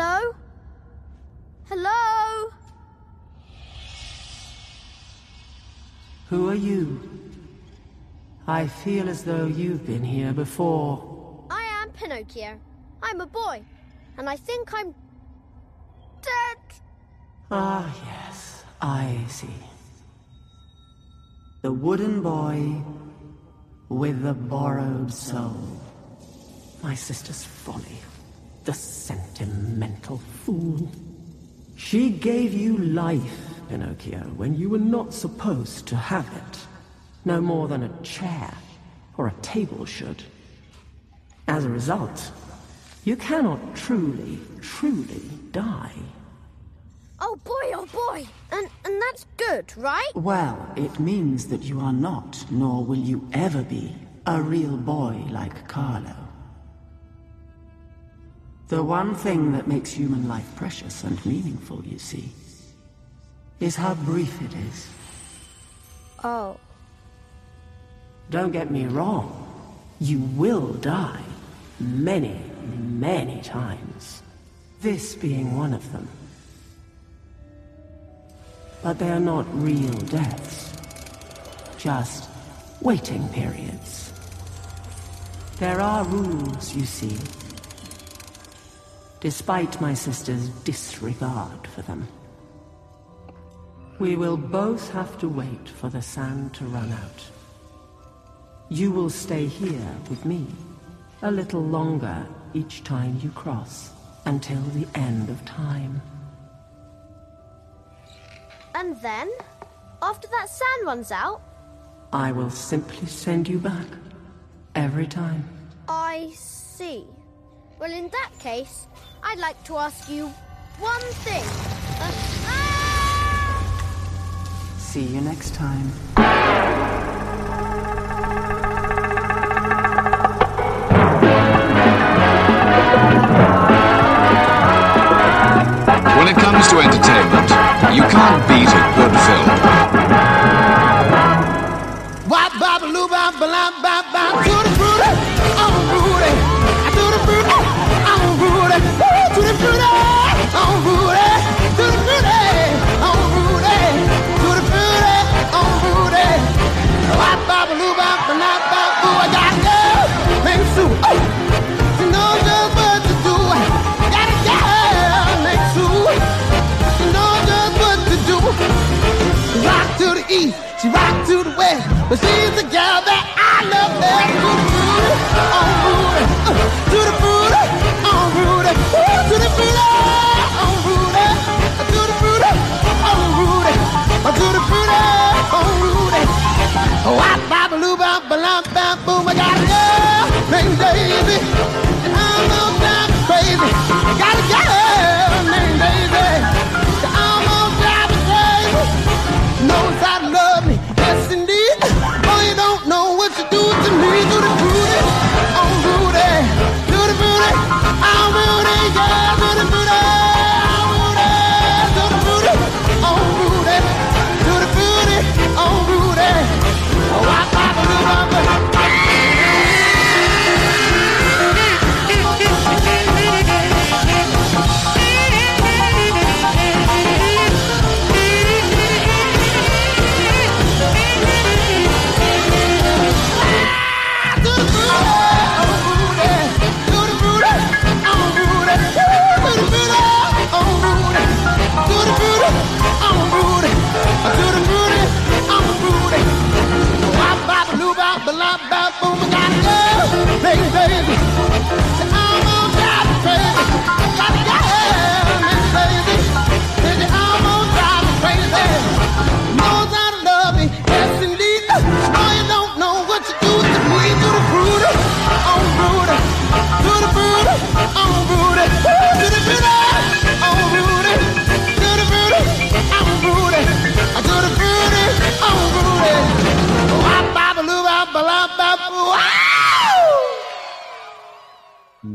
Hello? Hello? Who are you? I feel as though you've been here before. I am Pinocchio. I'm a boy, and I think I'm dead. Ah, yes, I see. The wooden boy with the borrowed soul. My sister's folly. The sentimental fool. She gave you life, Pinocchio, when you were not supposed to have it. No more than a chair or a table should. As a result, you cannot truly, truly die. Oh boy, oh boy. And and that's good, right? Well, it means that you are not, nor will you ever be, a real boy like Carlo. The one thing that makes human life precious and meaningful, you see, is how brief it is. Oh. Don't get me wrong. You will die. Many, many times. This being one of them. But they are not real deaths. Just waiting periods. There are rules, you see. Despite my sister's disregard for them. We will both have to wait for the sand to run out. You will stay here with me a little longer each time you cross until the end of time. And then? After that sand runs out? I will simply send you back every time. I see. Well, in that case, I'd like to ask you one thing. Uh, ah! See you next time. When it comes to entertainment, you can't beat a good film. She rock to the west, but she's the girl that I love best. To the booty, on Rudy, uh, to the booty, on uh, uh.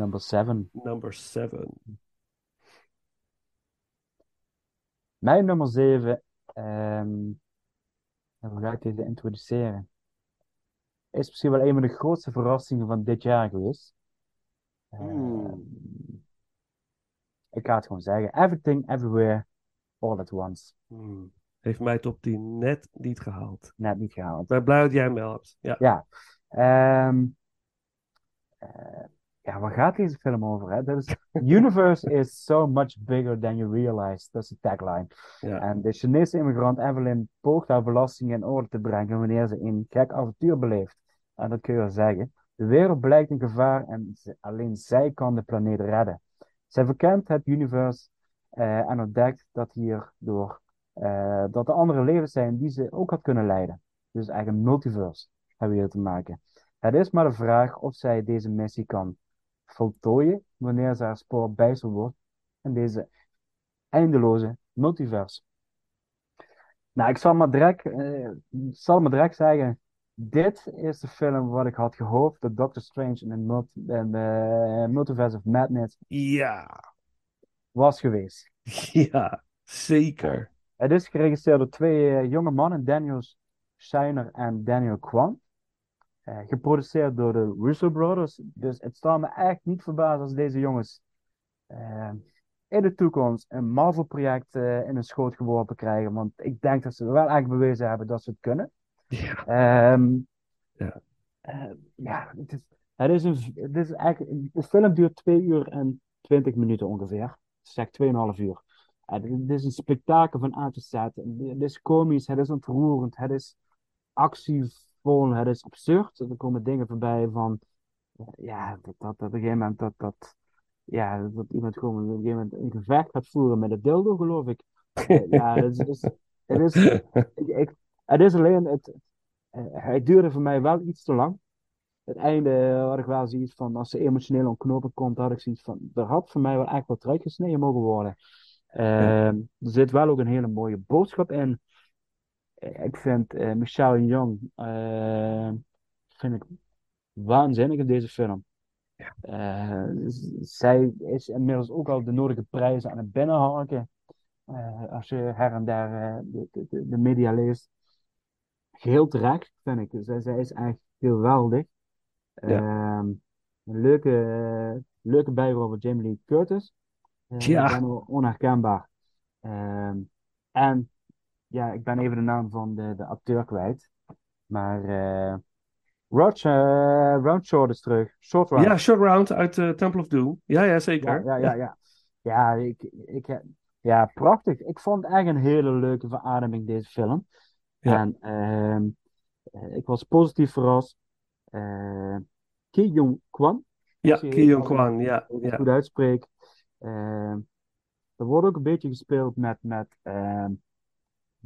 Number 7. Number 7. Mijn nummer 7. ehm en hoe ga ik deze introduceren? Is misschien wel een van de grootste verrassingen van dit jaar geweest. Ik ik ga het gewoon zeggen. Everything, Everywhere, All at Once. Hmm. Heeft mij top 10 net niet gehaald. Net niet gehaald. Ik ben blij dat jij hem wel hebt. Ja. Ja. Ehm, eh, ja, waar gaat deze film over? Hè? Dat is, Universe is so much bigger than you realize. Dat is de tagline. Ja. En de Chinese immigrant Evelyn poogt haar belastingen in orde te brengen wanneer ze een gek avontuur beleeft. En dat kun je wel zeggen. De wereld blijkt in gevaar en ze- alleen zij kan de planeet redden. Zij verkent het universe eh, en ontdekt dat hierdoor eh, dat er andere levens zijn die ze ook had kunnen leiden. Dus eigenlijk een multiverse hebben we hier te maken. Het is maar de vraag of zij deze missie kan voltooien wanneer ze haar spoor bijster wordt in deze eindeloze multiverse. Nou, ik zal maar direct, eh, zal maar direct zeggen, dit is de film wat ik had gehoopt dat Doctor Strange in de, multi- in de Multiverse of Madness ja. was geweest. Ja, zeker. Het is geregisseerd door twee eh, jonge mannen, Daniel Shiner en Daniel Kwan. Eh, geproduceerd door de Russo Brothers. Dus het staat me echt niet verbazen als deze jongens eh, in de toekomst een Marvel-project eh, in hun schoot geworpen krijgen. Want ik denk dat ze wel echt bewezen hebben dat ze het kunnen. Ja. Ehm, Ja. ja, het is, het is een, het is eigenlijk, de film duurt 2 uur en 20 minuten ongeveer. Zeg 2,5 uur. Dit is een spektakel van A tot Z. Het is komisch, het is ontroerend, het is actievol, het is absurd. Er komen dingen voorbij van, eh, ja, dat, dat, op een gegeven moment dat, dat, ja, dat iemand gewoon op een gegeven moment een gevecht gaat voeren met een dildo, geloof ik. Eh, ja, het is, het is, het is, ik, ik- het is alleen, het, eh, het duurde voor mij wel iets te lang. Het einde had ik wel zoiets van, als de emotionele ontknoping komt, had ik zoiets van, er had voor mij wel echt wat eruit gesneden mogen worden. Ehm, er zit wel ook een hele mooie boodschap in. Eh, Ik vind eh, Michelle Young eh, vind ik waanzinnig in deze film. Eh, z- zij is inmiddels ook al de nodige prijzen aan het binnenharken. Eh, als je her en eh, de, de, de- media leest. Geheel terecht, vind ik. Zij, zij is echt geweldig. Ehm, een leuke, eh, leuke bijrol van Jamie Lee Curtis. Eh, Ja. bijna onherkenbaar. Ehm, en ja, ik ben even de naam van de, de acteur kwijt. Maar eh Roger, Round Short is terug. Short Round. Ja, Short Round uit eh, Temple of Doom. Ja, ja, zeker. ja, ja, ja. Ja, ik, ik, ja, prachtig. Ik vond het echt een hele leuke verademing, deze film. Ja. En ehm, eh, ik was positief verrast. Eh Ki Jong Kwan, Ja, als ik Kwan. Ja, het ja. goed uitspreek. Ehm, er wordt ook een beetje gespeeld met, met, ehm,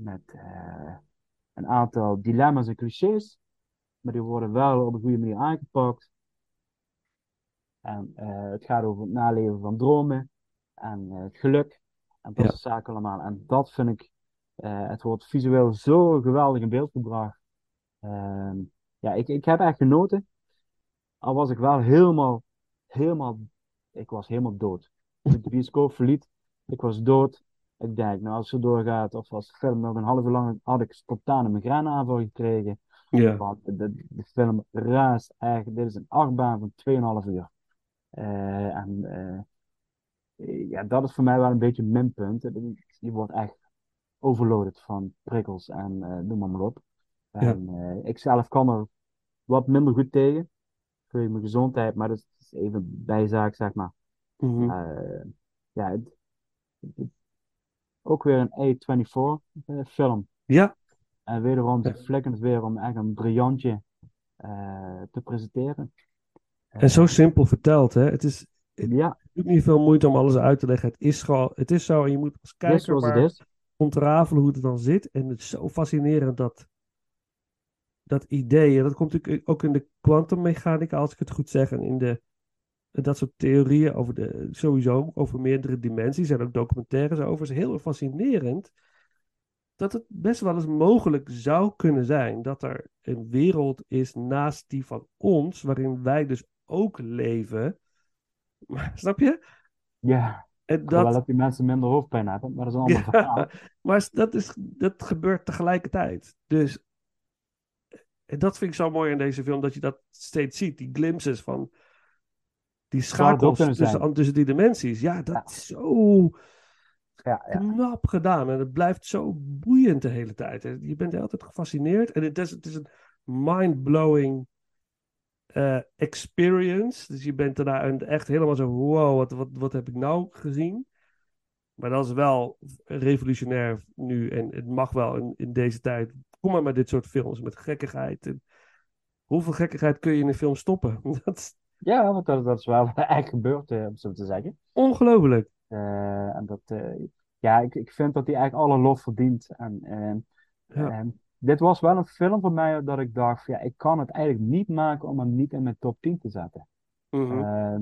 met eh, een aantal dilemma's en clichés. Maar die worden wel op een goede manier aangepakt. En eh, het gaat over het naleven van dromen en eh, het geluk en dat Ja. soort zaken allemaal. En dat vind ik, het wordt visueel zo geweldig in beeld gebracht. Ehm, ja, ik, ik heb echt genoten. Al was ik wel helemaal, helemaal, ik was helemaal dood. Ik de bioscoop verliet, ik was dood. Ik denk, nou als het zo doorgaat, of als de film nog een half uur lang, had ik spontaan een migraineaanval gekregen. Ja. Want de, film raast echt. Dit is een achtbaan van 2,5 uur. Eh, en eh, ja, dat is voor mij wel een beetje een minpunt. Je wordt echt overloaded van prikkels en eh noem maar, maar op. En eh, ik zelf kan er wat minder goed tegen. Voor mijn gezondheid, maar dat is even bijzaak, zeg maar. Eh, ja, het- het- ook weer een A24 eh, film. Ja, En wederom, het weer om echt een briljantje eh, te presenteren. en zo simpel verteld, hè. Het is, Eh, ja, doet niet veel moeite om alles uit te leggen. Het is gewoon, het is zo en je moet als kijker maar is. ontrafelen hoe het dan zit. En het is zo fascinerend dat, dat idee, en dat komt natuurlijk ook in de kwantummechanica, als ik het goed zeg, en in de, dat soort theorieën over de, sowieso over meerdere dimensies en ook documentaires over, is heel fascinerend dat het best wel eens mogelijk zou kunnen zijn dat er een wereld is naast die van ons, waarin wij dus ook leven. Snap je? Ja, En wel dat, die mensen minder hoofdpijn hebben, maar dat is een ander verhaal. maar dat, is, dat gebeurt tegelijkertijd. Dus en dat vind ik zo mooi in deze film, dat je dat steeds ziet. Die glimpses van die schakels tussen, die dimensies. Ja, dat Ja. is zo Ja, ja. knap gedaan. En het blijft zo boeiend de hele tijd. Je bent altijd gefascineerd. En het is, het is een mind-blowing eh, experience. Dus je bent daarna echt helemaal zo... Wow, wat, wat, wat heb ik nou gezien? Maar dat is wel revolutionair nu. En het mag wel in, in deze tijd. Kom maar met dit soort films. Met gekkigheid. En hoeveel gekkigheid kun je in een film stoppen? Dat is Ja, want dat, dat is wel eigenlijk gebeurd, eh, om zo te zeggen. ongelooflijk. Eh, en dat, eh, ja, ik, ik vind dat hij eigenlijk alle lof verdient. En, en, Ja. en dit was wel een film voor mij dat ik dacht, ja, ik kan het eigenlijk niet maken om hem niet in mijn top 10 te zetten. Mhm. Ehm,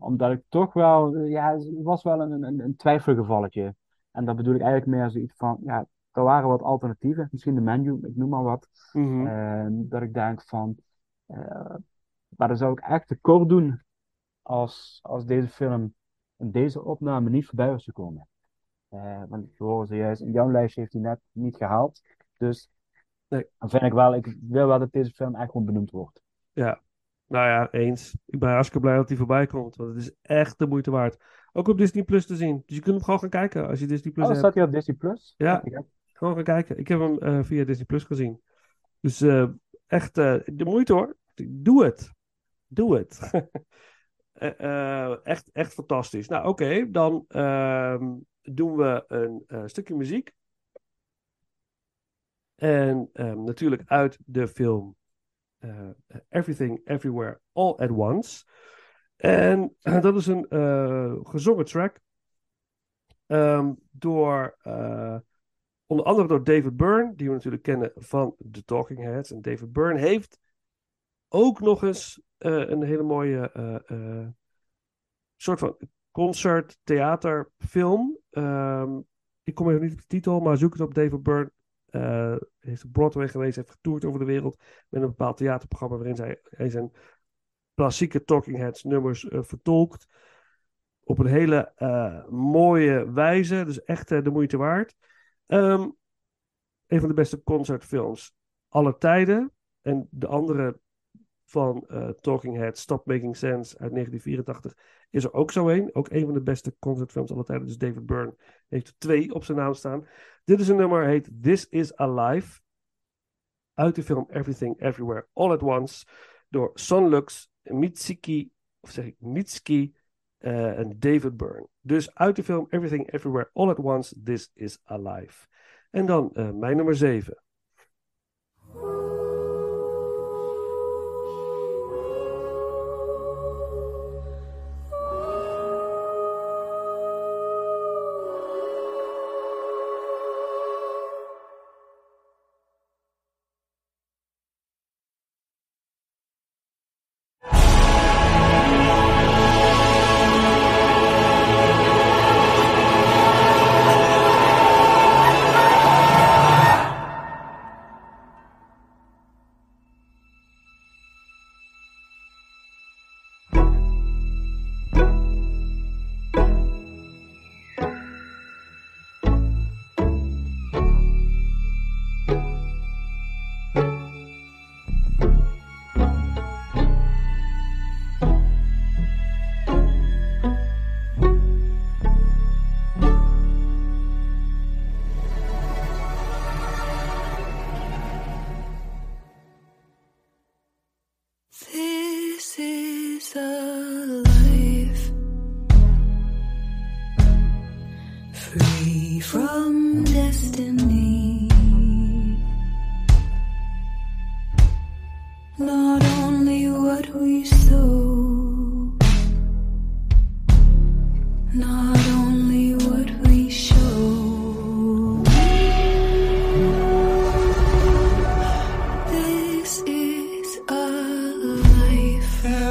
omdat ik toch wel, ja, het was wel een, een, een twijfelgevalletje. En dat bedoel ik eigenlijk meer zoiets van, ja, er waren wat alternatieven. Misschien de menu, ik noem maar wat. Mhm. Ehm, dat ik denk van, maar dan zou ik echt tekort doen als, als deze film in deze opname niet voorbij was gekomen. Eh, want we horen zojuist, in jouw lijstje heeft hij net niet gehaald. Dus Nee. dan vind ik wel, ik wil wel dat deze film echt gewoon benoemd wordt. Ja, nou ja, eens. Ik ben hartstikke blij dat hij voorbij komt. Want het is echt de moeite waard. Ook op Disney Plus te zien. Dus je kunt hem gewoon gaan kijken als je Disney Plus Oh, hebt. staat hij op Disney Plus? Ja. Ja. Gewoon gaan kijken. Ik heb hem eh, via Disney Plus gezien. Dus eh, echt de moeite hoor. Doe het. Doe het. Eh, eh, echt, echt fantastisch. Nou, oké. dan ehm, doen we een eh, stukje muziek. En ehm, natuurlijk uit de film Everything Everywhere All at Once. En dat is een gezongen track. ehm, door onder andere door David Byrne, die we natuurlijk kennen van The Talking Heads. En David Byrne heeft ook nog eens een hele mooie eh, eh, soort van concert, theaterfilm. Ehm, ik kom even niet op de titel, maar zoek het op. David Byrne eh, heeft op Broadway geweest, heeft getoerd over de wereld met een bepaald theaterprogramma waarin zij, hij zijn klassieke Talking Heads nummers eh, vertolkt. Op een hele eh, mooie wijze, dus echt eh, de moeite waard. Ehm, een van de beste concertfilms aller tijden. En de andere van eh, Talking Heads, Stop Making Sense uit 1984, is er ook zo een. Ook een van de beste concertfilms aller tijden. Dus David Byrne heeft twee op zijn naam staan. Dit is een nummer, heet This Is Alive. Uit de film Everything Everywhere All at Once. Door Son Lux, Mitsuki, of zeg ik Mitski eh, en David Byrne. Dus uit de film Everything Everywhere All at Once, This Is Alive. En dan eh, mijn nummer 7.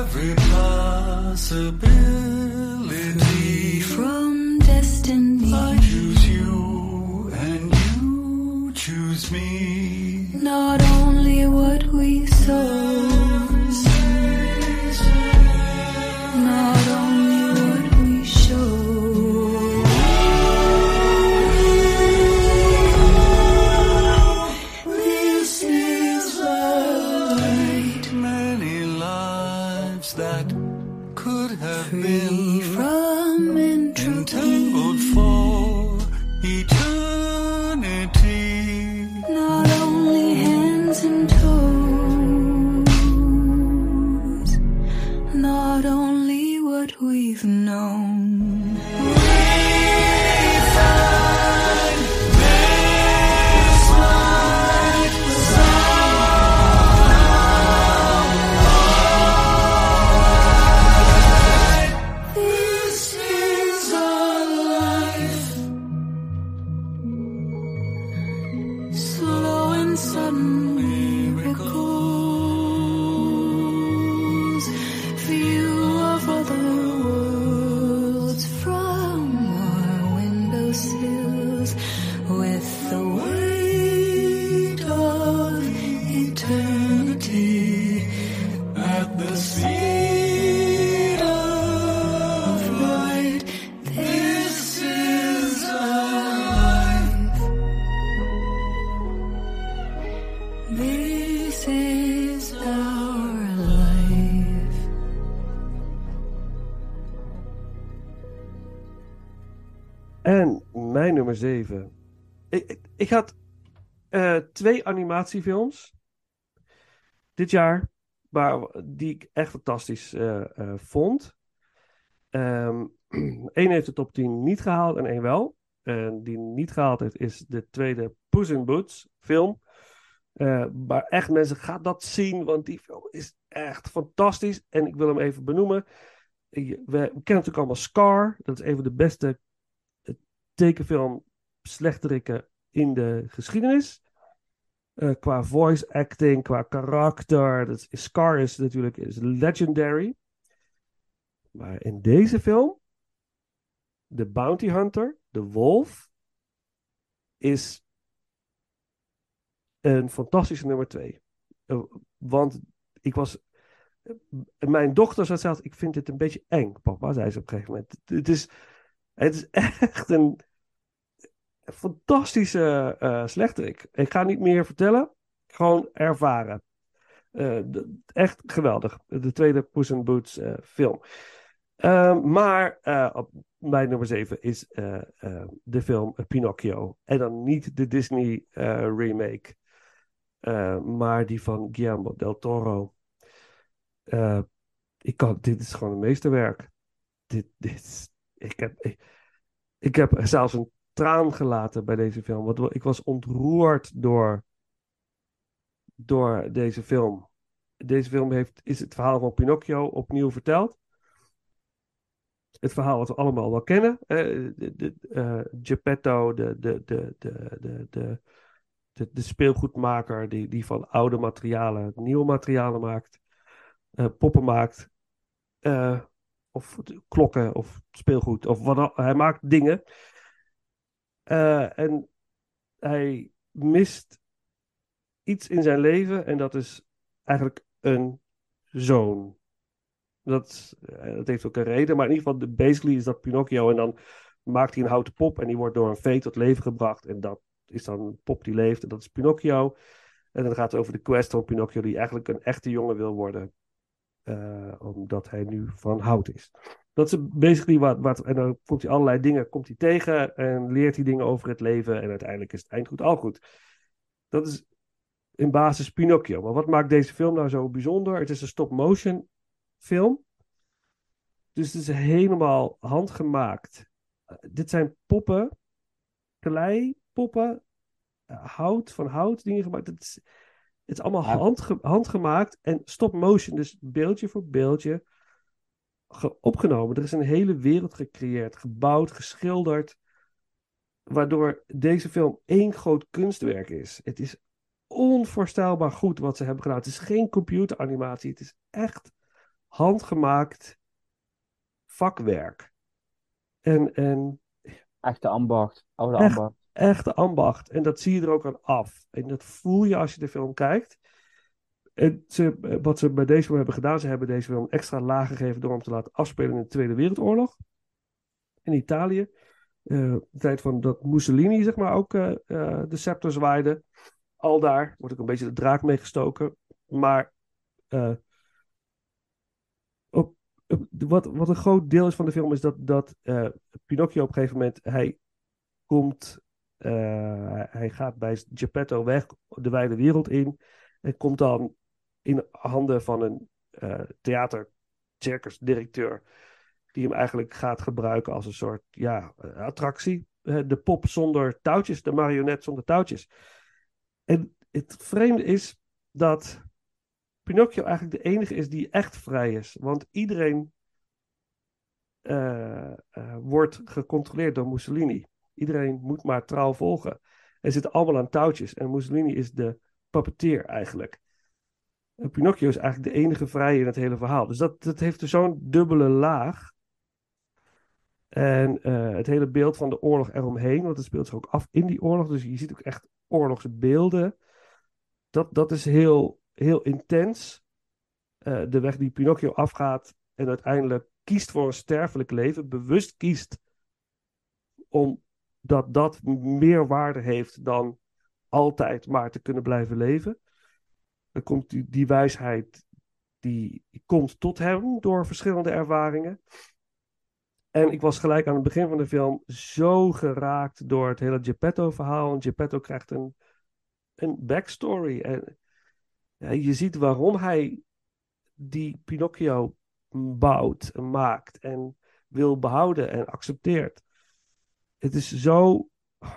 Every possibility. from destiny. I choose you and you choose me. Not only what we sow, Ik, had eh, twee animatiefilms dit jaar, waar, die ik echt fantastisch eh, eh, vond. Eén heeft de top 10 niet gehaald en één wel. En die niet gehaald heeft is de tweede Puss in Boots film. Maar echt mensen, gaat dat zien, want die film is echt fantastisch. En ik wil hem even benoemen. We, we kennen natuurlijk allemaal Scar. Dat is een van de beste tekenfilm slechterikken in de geschiedenis. Eh, qua voice acting, qua karakter. Scar is natuurlijk is legendary. Maar in deze film, de bounty hunter, de wolf, is een fantastische nummer twee. Eh, want ik was. eh, Mijn dochter zei zelfs: Ik vind dit een beetje eng, papa, zei ze op een gegeven moment. Het is, het is echt een fantastische eh slechterik. Ik ga niet meer vertellen, gewoon ervaren. Eh, echt geweldig. De tweede Puss in Boots eh, film. Eh, maar op mijn nummer 7 is de film Pinocchio. En dan niet de Disney remake, maar die van Guillermo del Toro. Ik kan, dit is gewoon een meesterwerk. Dit, dit, ik, heb, ik heb zelfs een traan gelaten bij deze film. Ik was ontroerd door, door deze film. Deze film heeft, is het verhaal van Pinocchio opnieuw verteld. Het verhaal wat we allemaal wel kennen. eh, Geppetto, de, de, de, de, de, de, de, speelgoedmaker die, die van oude materialen nieuwe materialen maakt. eh, poppen maakt. eh, of klokken of speelgoed. Of wat hij maakt dingen. Eh, en hij mist iets in zijn leven en dat is eigenlijk een zoon. Dat, eh, dat heeft ook een reden, maar in ieder geval, basically is dat Pinocchio en dan maakt hij een houten pop en die wordt door een vee tot leven gebracht en dat is dan een pop die leeft en dat is Pinocchio. En dan gaat het over de quest van Pinocchio die eigenlijk een echte jongen wil worden, eh, omdat hij nu van hout is. Dat is basically wat, wat. En dan komt hij allerlei dingen komt hij tegen en leert hij dingen over het leven. En uiteindelijk is het eind goed, al goed. Dat is in basis Pinocchio. Maar wat maakt deze film nou zo bijzonder? Het is een stop-motion film. Dus het is helemaal handgemaakt. Eh, dit zijn poppen, klei, poppen, eh, hout, van hout, dingen gemaakt. Het is, het is allemaal handge- handgemaakt en stop-motion. Dus beeldje voor beeldje opgenomen. Er is een hele wereld gecreëerd, gebouwd, geschilderd. Waardoor deze film één groot kunstwerk is. Het is onvoorstelbaar goed wat ze hebben gedaan. Het is geen computeranimatie. Het is echt handgemaakt vakwerk. En, en Echte ambacht. Oude Echt. ambacht. echte ambacht. En dat zie je er ook aan af. En dat voel je als je de film kijkt. En ze, wat ze bij deze film hebben gedaan, ze hebben deze film een extra laag gegeven door hem te laten afspelen in de Tweede Wereldoorlog. In Italië. Eh, de tijd van dat Mussolini, zeg maar, ook eh, eh, de scepter zwaaide. Al daar wordt ook een beetje de draak meegestoken. Maar eh, op, wat, wat een groot deel is van de film is dat, dat eh, Pinocchio op een gegeven moment, hij komt, eh, hij gaat bij Geppetto weg, de wijde wereld in. En komt dan in handen van een eh theater, circusdirecteur. die hem eigenlijk gaat gebruiken als een soort ja, eh, attractie. Eh, De pop zonder touwtjes, de marionet zonder touwtjes. En het vreemde is dat Pinocchio eigenlijk de enige is die echt vrij is. Want iedereen wordt gecontroleerd door Mussolini. Iedereen moet maar trouw volgen. Er zitten allemaal aan touwtjes. En Mussolini is de puppeteer eigenlijk. Pinocchio is eigenlijk de enige vrije in het hele verhaal. Dus dat, dat heeft dus zo'n dubbele laag. En eh, het hele beeld van de oorlog eromheen, want het speelt zich ook af in die oorlog. Dus je ziet ook echt oorlogsbeelden. Dat, dat is heel, heel intens. Eh, de weg die Pinocchio afgaat en uiteindelijk kiest voor een sterfelijk leven, bewust kiest omdat dat meer waarde heeft dan altijd maar te kunnen blijven leven. Komt die, wijsheid, die komt tot hem door verschillende ervaringen. En ik was gelijk aan het begin van de film zo geraakt door het hele Geppetto-verhaal. En Geppetto krijgt een, een backstory. En je ziet waarom hij die Pinocchio bouwt maakt en wil behouden en accepteert. Het is zo...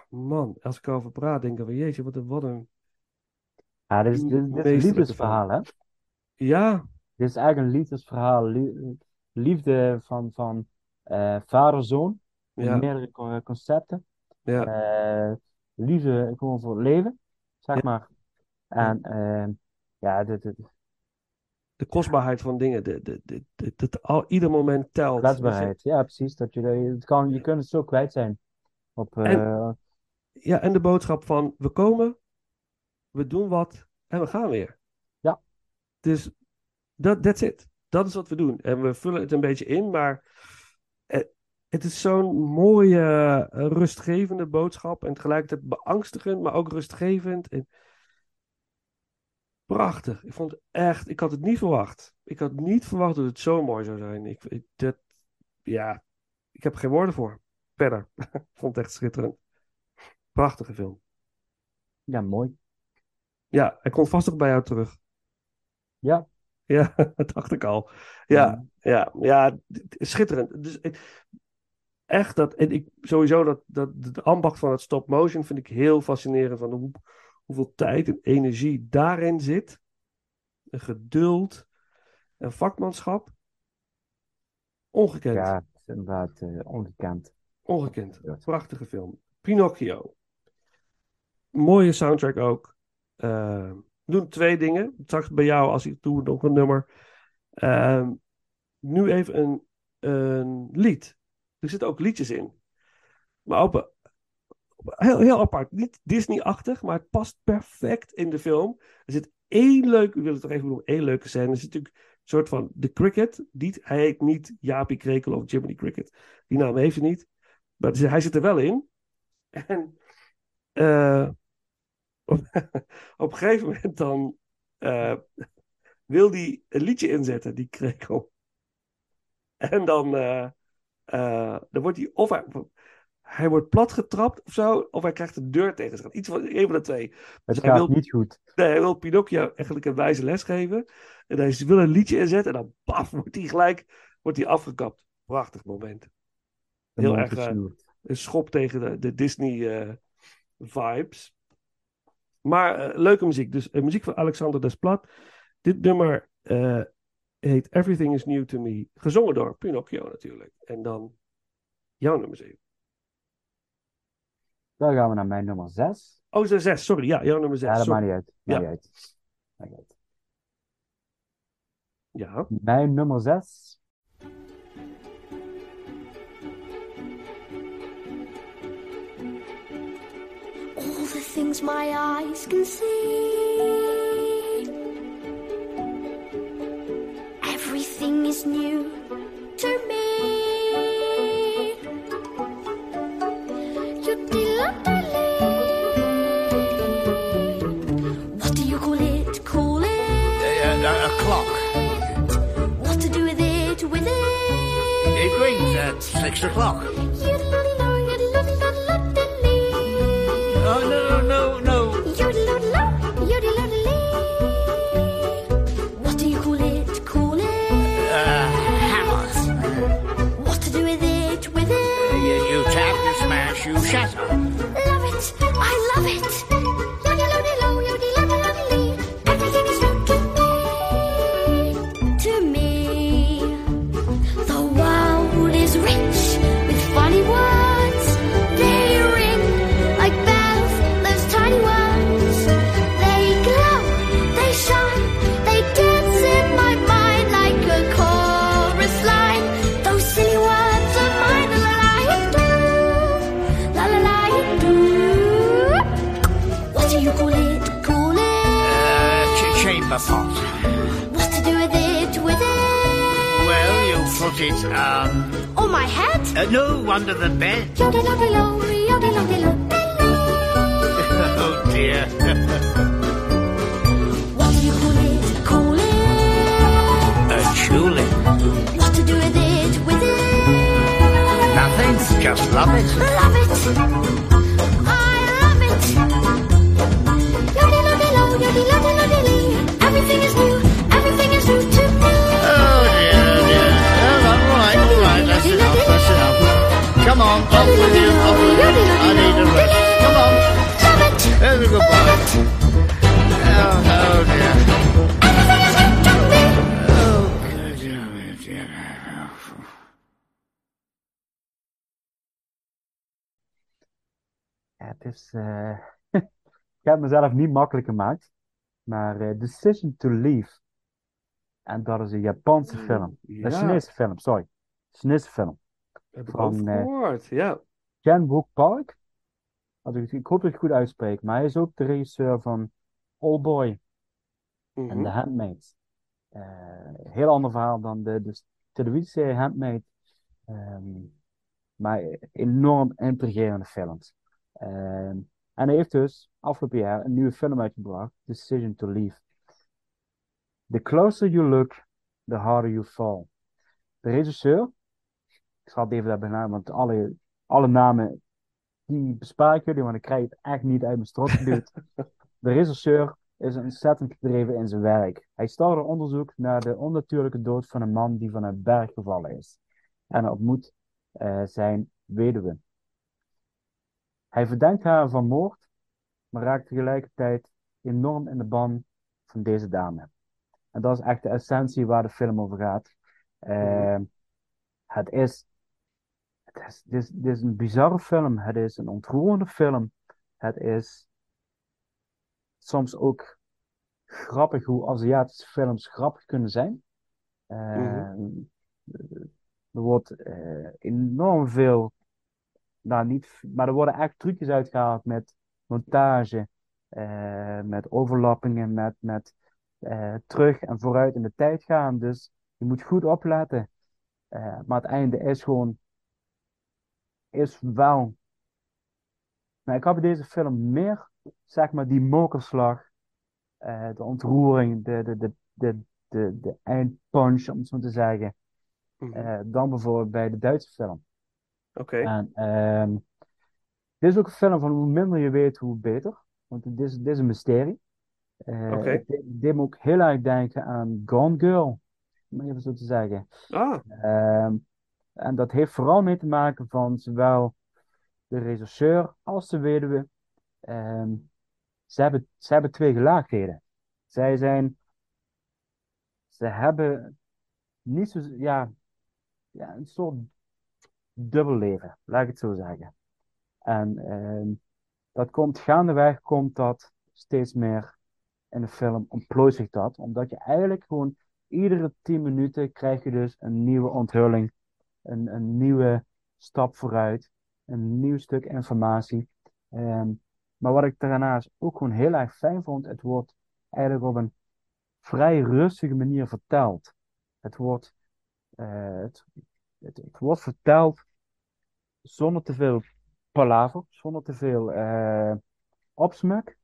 Man, als ik erover praat, denk ik van jeetje, wat wat een Ja, dit is, dit, dit is een liefdesverhaal, hè? Ja, Dit is eigenlijk een liefdesverhaal. lie- Liefde van, van eh, vader-zoon. ja, Meerdere co- concepten. ja, Eh, liefde gewoon voor het leven, zeg Ja. maar. En eh, ja, dit, dit, de kostbaarheid van dingen, de, de, de, de, dat al, ieder moment telt. kwetsbaarheid. Ja, precies. Dat je, het kan, je kunt het zo kwijt zijn. Op, eh, Ja, en de boodschap van we komen, we doen wat en we gaan weer. Ja. Dus dat that's it. Dat is wat we doen. En we vullen het een beetje in, maar het is zo'n mooie, eh, rustgevende boodschap en tegelijkertijd beangstigend, maar ook rustgevend. En prachtig. Ik vond het echt, ik had het niet verwacht. Ik had niet verwacht dat het zo mooi zou zijn. Ik, ik, dat, ja, ik heb geen woorden voor. Verder. ik vond het echt schitterend. Prachtige film. ja, mooi. Ja, hij komt vast ook bij jou terug. Ja, Ja, dat dacht ik al. Ja, ja, ja, schitterend. Dus ik- echt dat, en ik, sowieso dat, dat de ambacht van het stop motion vind ik heel fascinerend. Van hoe, hoeveel tijd en energie daarin zit. En geduld en vakmanschap. Ongekend. ja, inderdaad eh, ongekend. Ongekend. Prachtige film. Pinocchio. Mooie soundtrack ook. Eh, doen twee dingen. Straks bij jou, als ik doe, nog een nummer. Ehm, nu even een, een lied. Er zitten ook liedjes in. Maar op, heel, heel apart. Niet Disney-achtig, maar het past perfect in de film. Er zit één leuk, ik wil het toch even noemen, één leuke scène. Er zit natuurlijk een soort van de Cricket. Die, hij heet niet Jaapie Krekel of Jiminy Cricket. Die naam heeft hij niet. Maar hij zit er wel in. En eh, op, een gegeven moment dan eh, wil hij een liedje inzetten, die krekel. En dan, eh, eh, dan wordt hij of hij, hij wordt platgetrapt of zo, of hij krijgt de deur tegen zich. Iets van een van de twee. Het hij gaat wil, niet goed. nee, hij wil Pinocchio eigenlijk een wijze les geven. En hij wil een liedje inzetten en dan paf, wordt hij gelijk wordt hij afgekapt. Prachtig moment. Heel erg, een schop tegen de, de Disney vibes. Maar eh, leuke muziek. Dus eh, muziek van Alexander Desplat. Dit nummer eh, heet Everything is New to Me. Gezongen door Pinocchio natuurlijk. En dan jouw nummer 7. Dan gaan we naar mijn nummer 6. Oh, 6, sorry. Ja, jouw nummer 6. Ja, dat maakt niet uit. Ja. Maakt niet uit. Maakt niet uit. Ja. Mijn nummer 6. Things my eyes can see. Everything is new to me. What do you call it? Call it? a clock. What to do with it? With it? It rings at six o'clock. To shatter. Love it, I love it. You put it, um, On my head? uh, no, under the bed. Yoddy loddy lo, yoddy loddy lo. oh dear. What do you call it? Call it? A tulip. What to do with it? With it? Nothing, just love it. Love it. I love it. Yoddy loddy lo, yoddy loddy Come on, off with you, off with you. I need a rest. Come on. Love it. Oh, goodbye. Oh, oh dear. Everything is new to me. Oh, good, dear, dear. Ja, het is. eh, ik heb mezelf niet makkelijk gemaakt. Maar eh, Decision to Leave. En dat is een Japanse film. Ja. Een Chinese film, sorry. Chinese film. Heb ik Van, eh, gehoord, ja. Jan Park. Als ik, ik hoop dat ik het goed uitspreek. Maar hij is ook de regisseur van All Boy en Mhm. The Handmaid. Eh, heel ander verhaal dan de, de televisieserie Handmaid. Ehm, maar enorm intrigerende films. Ehm, en hij heeft dus afgelopen jaar een nieuwe film uitgebracht, Decision to Leave. The closer you look, the harder you fall. De regisseur, ik zal het even daarbij namen, want alle, alle namen die bespaar ik jullie, want ik krijg het echt niet uit mijn strot geduwd. De regisseur is ontzettend gedreven in zijn werk. Hij startte onderzoek naar de onnatuurlijke dood van een man die van een berg gevallen is. En ontmoet eh, zijn weduwe. Hij verdenkt haar van moord, maar raakt tegelijkertijd enorm in de ban van deze dame. En dat is echt de essentie waar de film over gaat. Eh, het is, het is, dit is, dit is een bizarre film. Het is een ontroerende film. Het is soms ook grappig hoe Aziatische films grappig kunnen zijn. Eh, Er wordt eh, enorm veel, nou niet, maar er worden echt trucjes uitgehaald met montage, eh, met overlappingen, met, met eh, terug en vooruit in de tijd gaan. Dus je moet goed opletten. Maar het einde is gewoon, is wel. Nou, ik had bij deze film meer, zeg maar, die mokerslag, eh, de ontroering, de, de, de, de, de, de eindpunch, om het zo te zeggen, Mhm. eh, dan bijvoorbeeld bij de Duitse film. Oké. En ehm, dit is ook een film van hoe minder je weet, hoe beter. Want dit is, dit is een mysterie. Oké. Het deed- deed me ook heel erg denken aan Gone Girl, om even zo te zeggen. Ah, Ehm, en dat heeft vooral mee te maken van zowel de regisseur als de weduwe. Ehm, ze hebben, ze hebben twee gelaagdheden. Zij zijn, ze hebben niet zo, ja, ja, een soort dubbelleven, laat ik het zo zeggen. En ehm, dat komt gaandeweg, komt dat steeds meer in de film ontplooit zich dat, omdat je eigenlijk gewoon iedere 10 minuten krijg je dus een nieuwe onthulling, een, een nieuwe stap vooruit, een nieuw stuk informatie. Ehm, maar wat ik daarnaast ook gewoon heel erg fijn vond, het wordt eigenlijk op een vrij rustige manier verteld. Het wordt, eh, het, het, het wordt verteld zonder te veel palaver, zonder te veel eh opsmuk.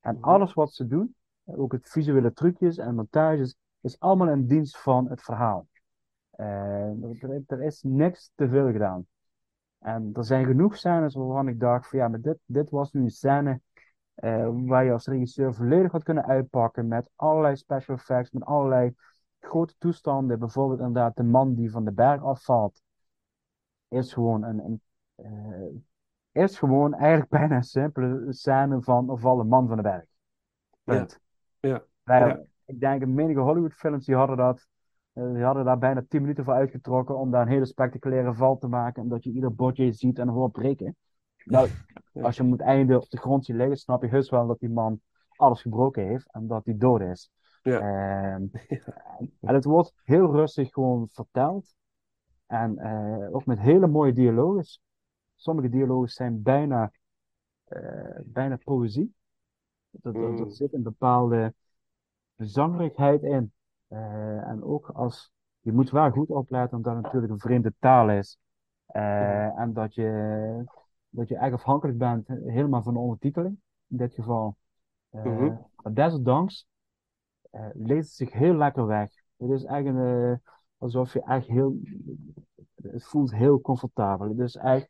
En alles wat ze doen, ook het visuele trucjes en montages, is allemaal in dienst van het verhaal. Eh, er, er is niks te veel gedaan. En er zijn genoeg scènes waarvan ik dacht van ja, maar dit, dit was nu een scène eh, waar je als regisseur volledig had kunnen uitpakken met allerlei special effects, met allerlei grote toestanden. Bijvoorbeeld inderdaad de man die van de berg afvalt, is gewoon een, een, eh, is gewoon eigenlijk bijna een simpele scène van een vallen man van de berg. Ja. Ja. Ik denk, menige Hollywood-films die hadden dat. Eh, die hadden daar bijna 10 minuten voor uitgetrokken om daar een hele spectaculaire val te maken. En dat je ieder botje ziet en hoort breken. Nou, als je hem het einde op de grond ziet liggen, snap je heus wel dat die man alles gebroken heeft en dat hij dood is. Ja. Ehm, En het wordt heel rustig gewoon verteld. En eh, ook met hele mooie dialogen. Sommige dialogen zijn bijna, eh, bijna poëzie. Dat, dat, Mm. dat zit een bepaalde zangerigheid in. Eh, en ook als, je moet wel goed opletten omdat het natuurlijk een vreemde taal is. Eh, En dat je, dat je echt afhankelijk bent helemaal van de ondertiteling. In dit geval. Eh, Mhm. Maar desondanks eh, leest het zich heel lekker weg. Het is echt een, eh, alsof je echt heel, het voelt heel comfortabel. Het is echt,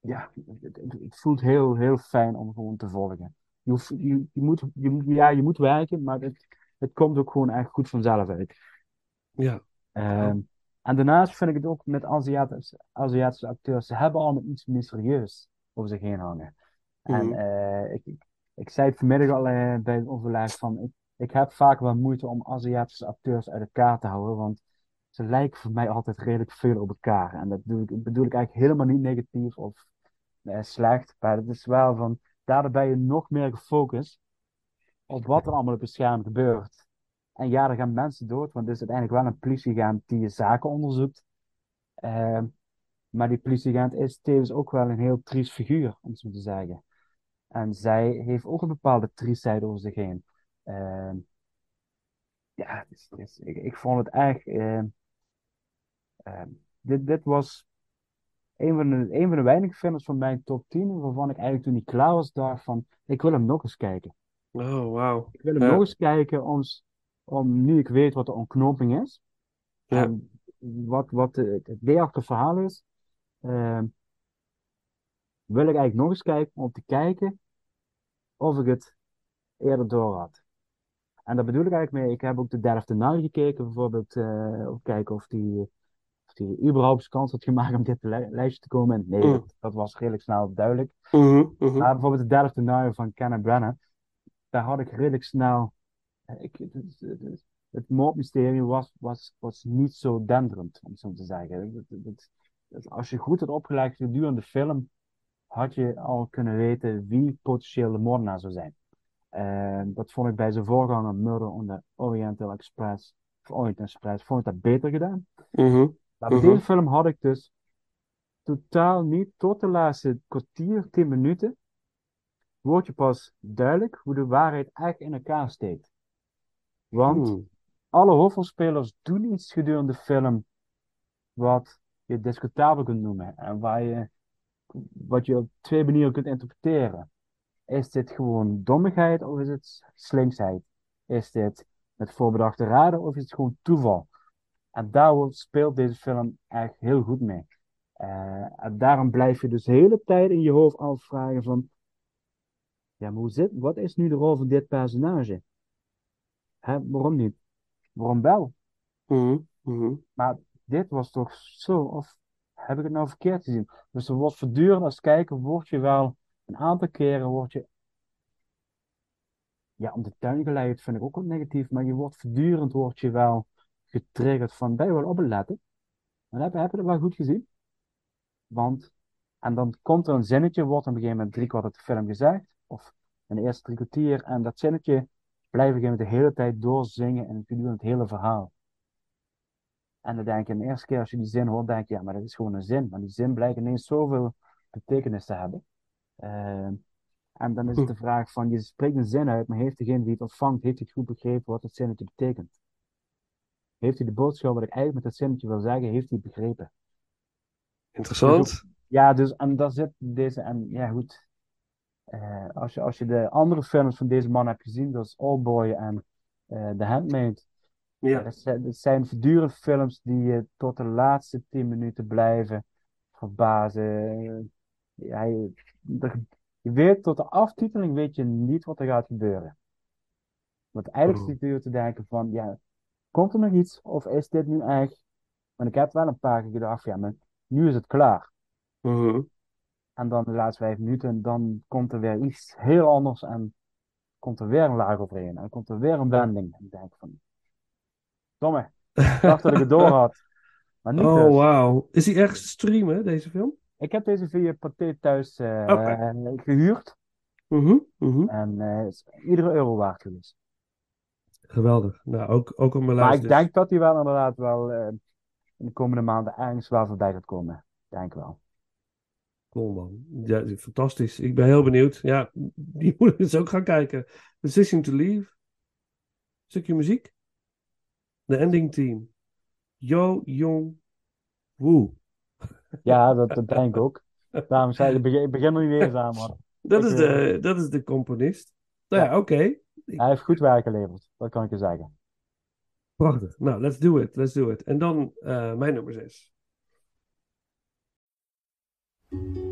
ja, het, voelt heel, heel fijn om gewoon te volgen. Je, hoeft, je, je moet, je, moet- ja, je moet werken, maar het, het komt ook gewoon echt goed vanzelf uit. Ja. Ehm, en daarnaast vind ik het ook met Aziatische, Aziatische acteurs, ze hebben allemaal iets mysterieus over zich heen hangen. En Mhm. eh, ik, ik, ik zei het vanmiddag al eh, bij het overleg van, ik, ik heb vaak wel moeite om Aziatische acteurs uit elkaar te houden, want ze lijken voor mij altijd redelijk veel op elkaar. En dat bedoel ik, bedoel ik eigenlijk helemaal niet negatief of eh, slecht, maar het is wel van, daardoor ben je nog meer gefocust op wat er allemaal op het scherm gebeurt. En ja, er gaan mensen dood, want het is uiteindelijk wel een politieagent die je zaken onderzoekt. Ehm, maar die politieagent is tevens ook wel een heel triest figuur, om zo te zeggen. En zij heeft ook een bepaalde triestheid over zich heen. Ehm, ja, ik, ik vond het echt. ehm, dit, dit was een van, de, een van de weinige films van mijn top 10, waarvan ik eigenlijk toen die klaar was, dacht van, ik wil hem nog eens kijken. Oh, wauw. Ik wil hem Ja. nog eens kijken, om, om nu ik weet wat de ontknoping is. Ja. En wat, wat de- het verhaal is, ehm, wil ik eigenlijk nog eens kijken om te kijken of ik het eerder door had. En daar bedoel ik eigenlijk mee, ik heb ook de the Nile gekeken, bijvoorbeeld, eh, om te kijken of die, of die überhaupt kans had gemaakt om dit li- lijstje te komen. Nee, Mm. dat, dat was redelijk snel duidelijk. Mhm, mhm. Maar bijvoorbeeld de the Nile van Kenneth Branagh, daar had ik redelijk snel. eh, Ik, het, het, moordmysterie was, was, was niet zo denderend, om zo te zeggen. Het- het- als je goed had opgelegd gedurende de film, had je al kunnen weten wie potentieel de moordenaar zou zijn. Eh, dat vond ik bij zijn voorganger Murder on the Oriental Express, of Orient Express, vond ik dat beter gedaan. Mhm. Maar bij Mhm. deze film had ik dus totaal niet, tot de laatste kwartier, tien minuten, word je pas duidelijk hoe de waarheid echt in elkaar steekt. Want Hmm. alle hoofdrolspelers doen iets gedurende de film wat je discutabel kunt noemen en waar je, wat je op twee manieren kunt interpreteren. Is dit gewoon dommigheid of is het slinksheid? Is dit met voorbedachte raden of is het gewoon toeval? En daar speelt deze film echt heel goed mee. Eh, en daarom blijf je dus de hele tijd in je hoofd afvragen van, ja, maar hoe zit, wat is nu de rol van dit personage? Hè, waarom niet? Waarom wel? Mhm, mhm. Maar dit was toch zo, of heb ik het nou verkeerd gezien? Dus er wordt voortdurend als kijker, word je wel een aantal keren, word je, ja, om de tuin geleid vind ik ook wat negatief, maar je wordt voortdurend, word je wel getriggerd van, ben je wel op het letten? Maar heb, heb je dat wel goed gezien? Want, en dan komt er een zinnetje, wordt op een gegeven moment drie kwart uit de film gezegd, of in de eerste drie kwartier, en dat zinnetje gegeven moment de hele tijd doorzingen en gedurende het hele verhaal. En dan denk je, de eerste keer als je die zin hoort, denk je, ja, maar dat is gewoon een zin. Maar die zin blijkt ineens zoveel betekenis te hebben. Ehm, en dan is het de vraag van, je spreekt een zin uit, maar heeft degene die het ontvangt, heeft hij het goed begrepen wat het zinnetje betekent? Heeft hij de boodschap wat ik eigenlijk met dat zinnetje wil zeggen, heeft hij het begrepen? Interessant. Ja, dus en daar zit deze, en ja goed, Eh, als je, als je de andere films van deze man hebt gezien, zoals Oldboy en eh The Handmaid, Ja. dat zijn, dat zijn voortdurend films die je tot de laatste tien minuten blijven verbazen. Ja, je, je weet tot de aftiteling weet je niet wat er gaat gebeuren. Want eigenlijk Oh. zit je te denken van, ja, komt er nog iets of is dit nu echt? Want ik heb wel een paar keer gedacht, ja, maar nu is het klaar. Mhm. En dan de laatste vijf minuten, dan komt er weer iets heel anders en komt er weer een laag overheen. En komt er weer een wending. En ik denk van, domme, ik dacht dat ik het door had. Maar niet Oh, dus. wauw. Is die ergens te streamen, deze film? Ik heb deze via Pathé thuis eh, Oké. gehuurd. Mhm, mhm. En eh, iedere euro waard geweest. Geweldig. Nou, ook, ook op mijn Maar ik dus. denk dat hij wel inderdaad wel eh, in de komende maanden ergens wel voorbij gaat komen. Denk wel. Cool, man. Ja, fantastisch. Ik ben heel benieuwd. Ja, die moet dus ook gaan kijken. Decision to Leave. Stukje muziek. De ending team. Yo Jong Woo. Ja, dat, dat denk ik ook. Daarom zei ik, begin, begin er niet eens aan, man. Dat is, de, dat is de componist. Nou ja, oké. Hij heeft goed werk geleverd, dat kan ik je zeggen. Prachtig. Nou, let's do it. Let's do it. En dan eh, mijn nummer 6. Thank you.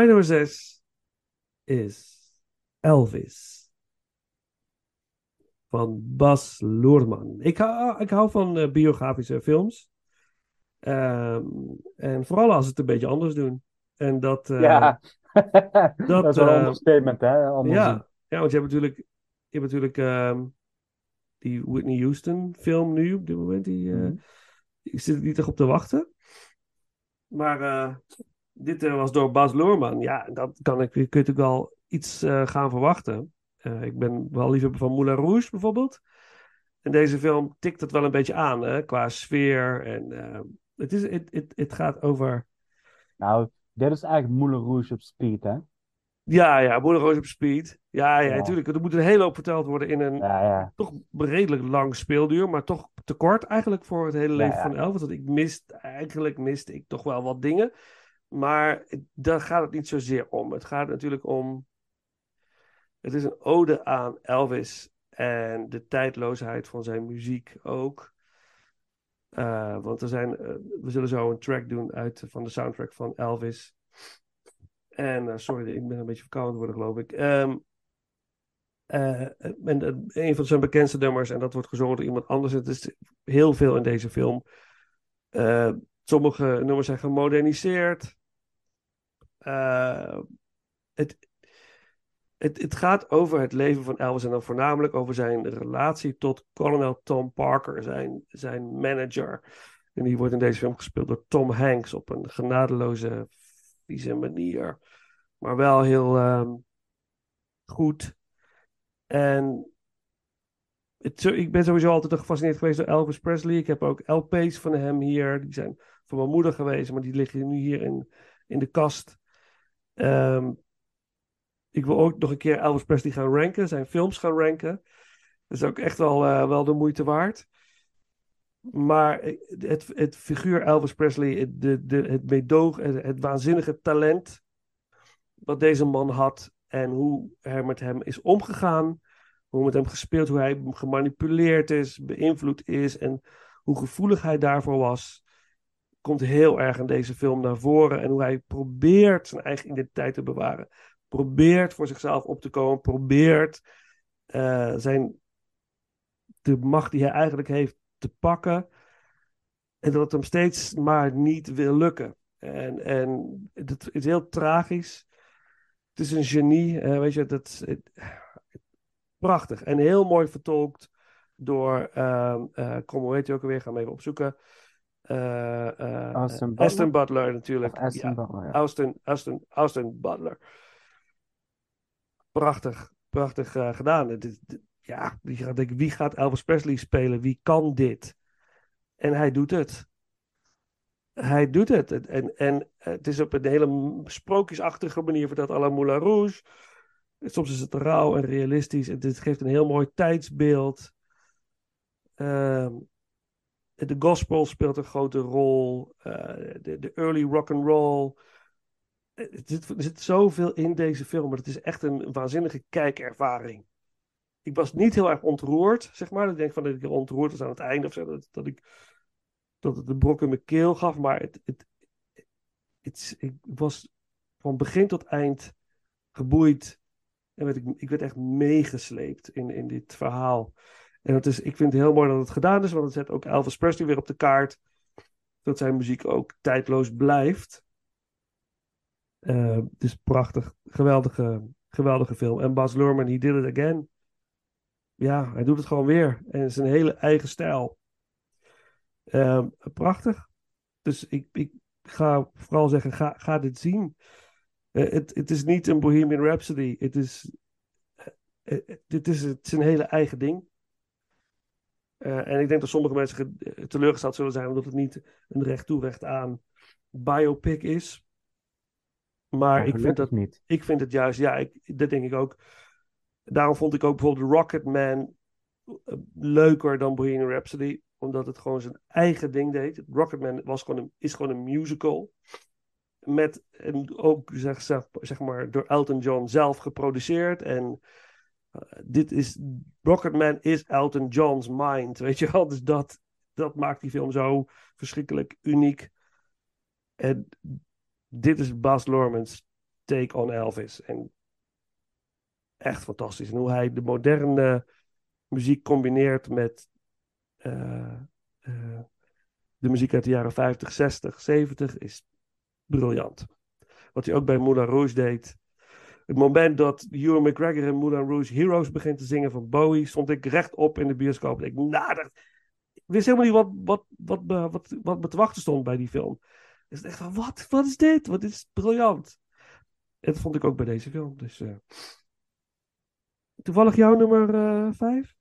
Mijn nummer 6 is Elvis. Van Bas Loorman. Ik hou, ik hou van eh, biografische films. Ehm, en vooral als ze het een beetje anders doen. En dat... eh, ja, dat, is wel een eh, understatement, hè? Anders ja, ja, want je hebt natuurlijk, je hebt natuurlijk ehm, die Whitney Houston film nu op dit moment. Die, Mhm. Ik zit er niet echt op te wachten. Maar dit eh, was door Bas Loorman. Ja, dat kan ik, kun je natuurlijk wel iets eh, gaan verwachten. Eh, ik ben wel liefhebber van Moulin Rouge bijvoorbeeld. En deze film tikt het wel een beetje aan, hè, qua sfeer. En het, is, het, het, het gaat over Nou, dit is eigenlijk Moulin Rouge op speed, hè? Ja, ja, Moulin Rouge op speed. Ja, ja, Ja. natuurlijk. Er moet een hele hoop verteld worden in een Ja, ja. toch redelijk lang speelduur, maar toch te kort eigenlijk voor het hele Ja, leven ja. van Elvis. Want ik mist, eigenlijk miste ik toch wel wat dingen. Maar daar gaat het niet zozeer om. Het gaat natuurlijk om. Het is een ode aan Elvis en de tijdloosheid van zijn muziek ook. Eh, want er zijn, eh, we zullen zo een track doen uit, van de soundtrack van Elvis. En eh, sorry, ik ben een beetje verkouden geworden, geloof ik. Eh, en eh, een van zijn bekendste nummers, en dat wordt gezongen door iemand anders. Het is heel veel in deze film. Eh, sommige nummers zijn gemoderniseerd. Eh, het, het, het gaat over het leven van Elvis en dan voornamelijk over zijn relatie tot kolonel Tom Parker, zijn, zijn manager. En die wordt in deze film gespeeld door Tom Hanks op een genadeloze, vieze manier. Maar wel heel ehm, goed. En ik ben sowieso altijd gefascineerd geweest door Elvis Presley. Ik heb ook LP's van hem hier. Die zijn van mijn moeder geweest, maar die liggen nu hier in, in de kast. Ehm, ik wil ook nog een keer Elvis Presley gaan ranken, zijn films gaan ranken. Dat is ook echt wel, eh, wel de moeite waard. Maar het, het figuur Elvis Presley, het, de, de, het meedoog, het, het waanzinnige talent wat deze man had en hoe er met hem is omgegaan, hoe met hem gespeeld, hoe hij gemanipuleerd is, beïnvloed is en hoe gevoelig hij daarvoor was, komt heel erg in deze film naar voren. En hoe hij probeert zijn eigen identiteit te bewaren, probeert voor zichzelf op te komen, probeert eh, zijn, de macht die hij eigenlijk heeft te pakken. En dat het hem steeds maar niet wil lukken. En, en het is heel tragisch. Het is een genie, eh, weet je, dat het- prachtig. En heel mooi vertolkt door, ehm eh, kom, hoe heet hij ook alweer? Ga hem even opzoeken. Eh, Austin Butler? Aston Butler natuurlijk. Of Aston Ja, Butler, ja. Austin, Austin, Austin Butler. Prachtig, prachtig gedaan. Dit- ja, je gaat wie gaat Elvis Presley spelen? Wie kan dit? En hij doet het. Hij doet het. En, en, het is op een hele sprookjesachtige manier verteld à la Moulin Rouge. Soms is het rauw en realistisch. En dit geeft een heel mooi tijdsbeeld. Ehm, de gospel speelt een grote rol. Eh, de, de early rock and roll. Eh, Er zit, zoveel in deze film. Maar het is echt een waanzinnige kijkervaring. Ik was niet heel erg ontroerd, zeg maar. Ik denk van dat ik ontroerd was aan het einde of zo. Dat, ik, dat het een brok in mijn keel gaf. Maar het, het, het, ik was van begin tot eind geboeid. En ik, ik werd echt meegesleept in, in dit verhaal. En het is, ik vind het heel mooi dat het gedaan is, want het zet ook Elvis Presley weer op de kaart. Dat zijn muziek ook tijdloos blijft. Eh, het is prachtig. Geweldige, geweldige film. En Baz Luhrmann, he did it again. Ja, hij doet het gewoon weer. En een hele eigen stijl. Eh, prachtig. Dus ik, ik ga vooral zeggen, ga, ga dit zien. Eh, het, het is niet een Bohemian Rhapsody. Het is, eh, dit is, het is een hele eigen ding. Eh, en ik denk dat sommige mensen eh, teleurgesteld zullen zijn omdat het niet een recht toe recht aan biopic is. Maar Ja, ik, vind dat, niet. ik vind het juist, ja, ik, dat denk ik ook. Daarom vond ik ook bijvoorbeeld Rocketman eh, leuker dan Bohemian Rhapsody, omdat het gewoon zijn eigen ding deed. Rocketman was gewoon een, is gewoon een musical. Met en ook zeg, zeg, zeg maar door Elton John zelf geproduceerd. En dit is Rocketman is Elton John's mind, weet je wel. Dus dat, dat maakt die film zo verschrikkelijk uniek. En dit is Bas Luhrmann's take on Elvis. En echt fantastisch. En hoe hij de moderne muziek combineert met eh, eh, de muziek uit de jaren 50, 60, 70 is briljant. Wat hij ook bij Moulin Rouge deed. Het moment dat Ewan McGregor in Moulin Rouge Heroes begint te zingen van Bowie, stond ik rechtop in de bioscoop. En ik, nou, dat, ik wist helemaal niet wat, wat, wat, me- wat, wat me te wachten stond bij die film. Dus echt van, wat, wat is dit? Wat is briljant. En dat vond ik ook bij deze film. Dus, eh. Toevallig jouw nummer eh, vijf?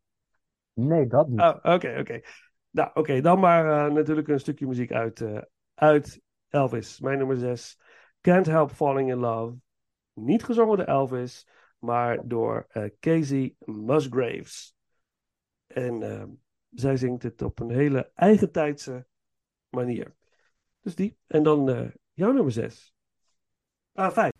Nee, dat niet. Oh, oké, oké. Nou, oké, dan maar eh, natuurlijk een stukje muziek uit, uit Elvis. Mijn nummer 6. Can't Help Falling in Love. Niet gezongen door Elvis, maar door eh, Casey Musgraves. En eh, zij zingt het op een hele eigentijdse manier. Dus die. En dan eh, jouw nummer 6. Ah, 5.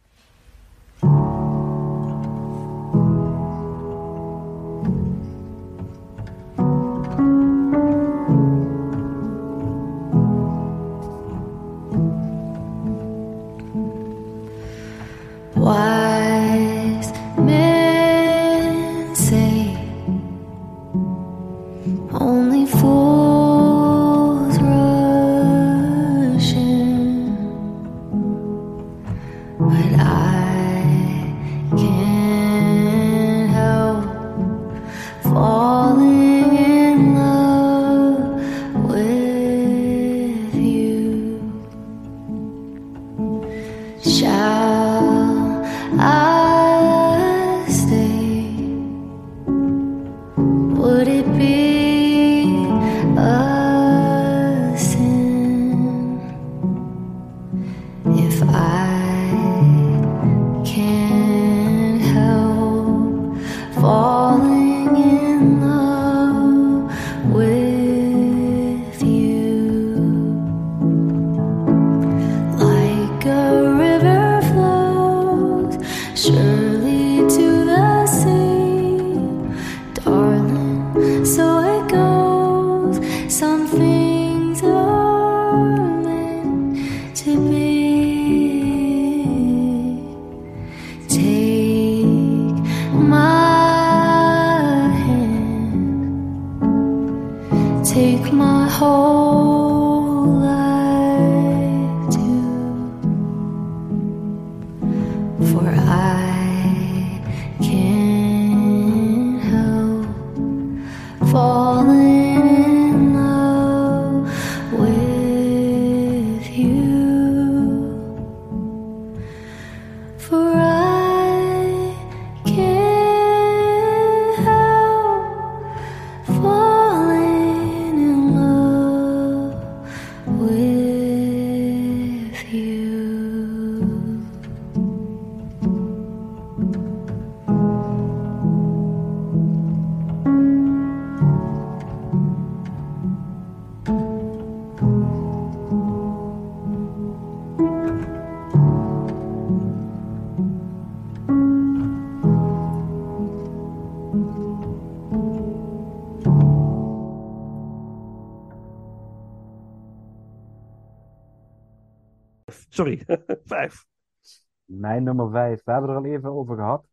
Nummer 5. We hebben er al even over gehad.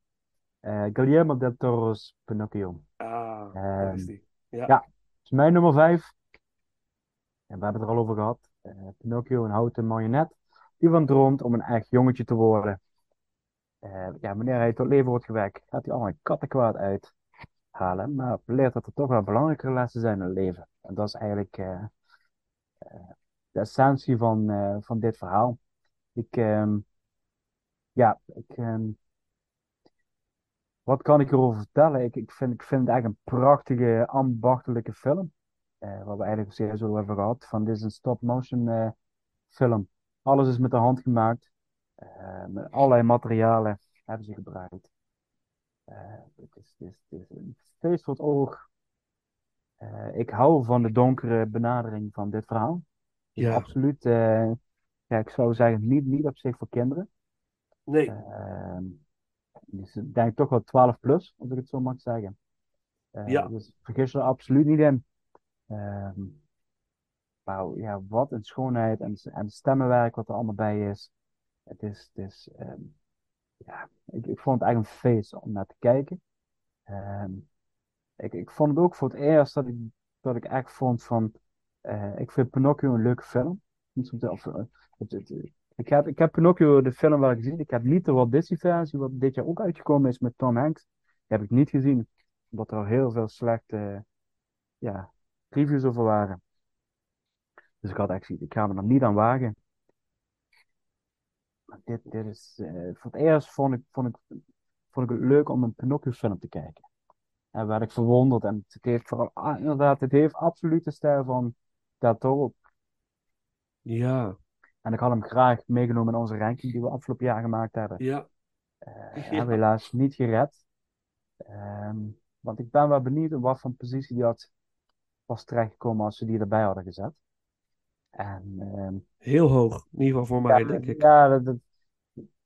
Eh Guillermo del Toro's Pinocchio. Ah, daar is die. Ja. ja, is mijn nummer 5. En we hebben het er al over gehad. Eh, Pinocchio, een houten marionet. Die van droomt om een echt jongetje te worden. Eh, ja, wanneer hij tot leven wordt gewekt, gaat hij allemaal kattenkwaad uithalen. Maar leert dat er toch wel belangrijkere lessen zijn in het leven. En dat is eigenlijk de essentie van, van dit verhaal. Ik, ehm, ja, ik, ehm, wat kan ik erover vertellen? Ik, ik, vind, ik vind het eigenlijk een prachtige, ambachtelijke film. Eh, waar we eigenlijk zeer zo hebben gehad. Van dit is een stop-motion eh, film. Alles is met de hand gemaakt. Eh, met allerlei materialen hebben ze gebruikt. Het, is, het, is, het is een feest voor het oog. Ik hou van de donkere benadering van dit verhaal. Ja. Absoluut. ja, ik zou zeggen, niet, niet op zich voor kinderen. Nee. Ehm, dus ik denk toch wel 12 plus, als ik het zo mag zeggen. Eh, Ja. Dus vergis er absoluut niet in. Ehm, maar ja, wat een schoonheid en, en stemmenwerk wat er allemaal bij is. Het is, het is ehm, ja, ik, ik vond het eigenlijk een feest om naar te kijken. Ik, ik vond het ook voor het eerst dat ik, dat ik echt vond van, eh, ik vind Pinocchio een leuke film. Niet zo- of, het- het- ik, heb, ik heb Pinocchio, de film wel gezien. Ik heb niet de Walt Disney versie, wat dit jaar ook uitgekomen is met Tom Hanks. Die heb ik niet gezien, omdat er al heel veel slechte ja, reviews over waren. Dus ik had echt ik ga me er niet aan wagen. Maar dit, dit is, eh, voor het eerst vond ik, vond, ik, vond ik het leuk om een Pinocchio film te kijken. En werd ik verwonderd. En het heeft vooral, ah, inderdaad, het heeft absoluut de stijl van Del Toro. Ja, En ik had hem graag meegenomen in onze ranking die we afgelopen jaar gemaakt hebben. ja. We helaas niet gered. Ehm, want ik ben wel benieuwd in wat voor positie die had was terechtgekomen als ze die erbij hadden gezet. En ehm, Heel hoog. In ieder geval voor mij, ja, denk ik. ja, dat,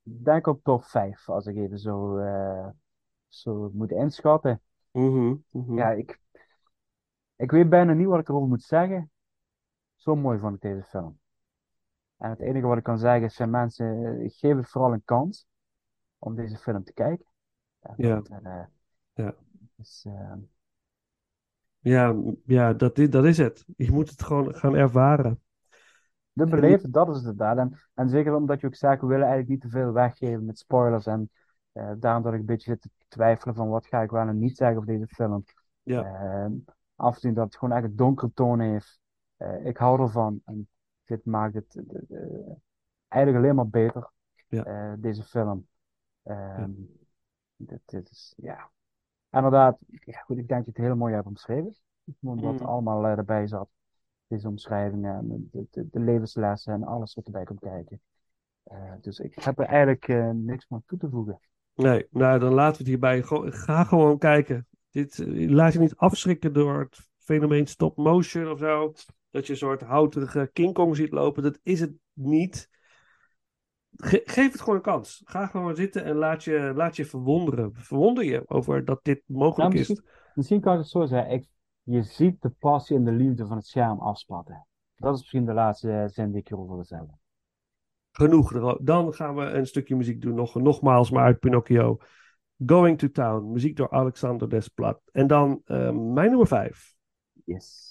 denk op top 5 als ik even zo, eh, zo moet inschatten. Mhm, mhm. Ja, ik, ik weet bijna niet wat ik erover moet zeggen. Zo mooi vond ik deze film. En het enige wat ik kan zeggen is, zijn mensen, eh, geef het vooral een kans om deze film te kijken. Ja, Ja. eh, Ja. dus, eh, Ja, ja dat, is, dat is het. Je moet het gewoon gaan ervaren. de beleven, dat is het inderdaad. En, en zeker omdat je ook we willen eigenlijk niet te veel weggeven met spoilers. En eh, daarom dat ik een beetje zit te twijfelen van wat ga ik wel en niet zeggen over deze film. Ja. Af en toe dat het gewoon echt een donkere toon heeft. Ik hou ervan. En dit maakt het eh, eigenlijk alleen maar beter, Ja. eh, deze film. Ehm, dit, dit is, ja. Inderdaad, ja, goed, ik denk dat je het heel mooi hebt omschreven. Wat er Mm. allemaal eh, erbij zat. Deze omschrijvingen, en de, de, de levenslessen en alles wat erbij komt kijken. Dus ik heb er eigenlijk niks meer toe te voegen. Nee, nou dan laten we het hierbij. Gewoon- Ga gewoon kijken. Dit, laat je niet afschrikken door het fenomeen stop motion of zo. Dat je een soort houterige King Kong ziet lopen. Dat is het niet. Ge- geef het gewoon een kans. Ga gewoon zitten en laat je, laat je verwonderen. Verwonder je over dat dit mogelijk is. misschien, misschien kan ik het zo zeggen. Ik, je ziet de passie en de liefde van het scherm afspatten. Dat is misschien de laatste eh, zin die ik hierover wil zeggen. Genoeg. Dan gaan we een stukje muziek doen. Nog, nogmaals maar uit Pinocchio. Going to Town. Muziek door Alexander Desplat. En dan eh, mijn nummer vijf. Yes.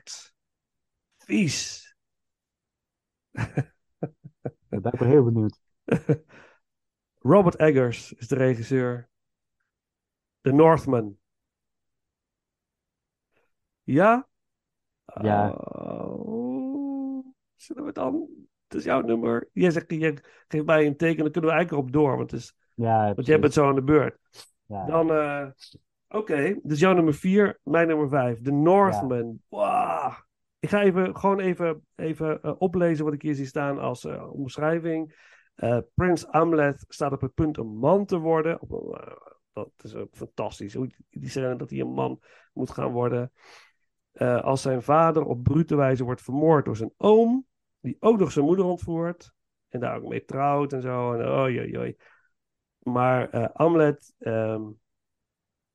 hard, vies. Daar ben ik wel heel benieuwd. Robert Eggers is de regisseur. The Northman. Ja? Ja. Oh, zullen we dan... Het is jouw nummer. Jij zegt, je geeft mij een teken, dan kunnen we eigenlijk erop door. Want, het is, Ja, want jij bent zo aan de beurt. Ja. Dan, eh, oké, dus jouw nummer vier, mijn nummer vijf. The Northman. Wauw. Ik ga even, gewoon even, even eh, oplezen wat ik hier zie staan als eh, omschrijving. Eh, Prins Amlet staat op het punt een man te worden. Op, dat is ook fantastisch. Hoe die zeggen dat hij een man moet gaan worden. Als zijn vader op brute wijze wordt vermoord door zijn oom. Die ook nog zijn moeder ontvoert. En daar ook mee trouwt en zo. En oi, oi, oi. Maar Amlet ehm,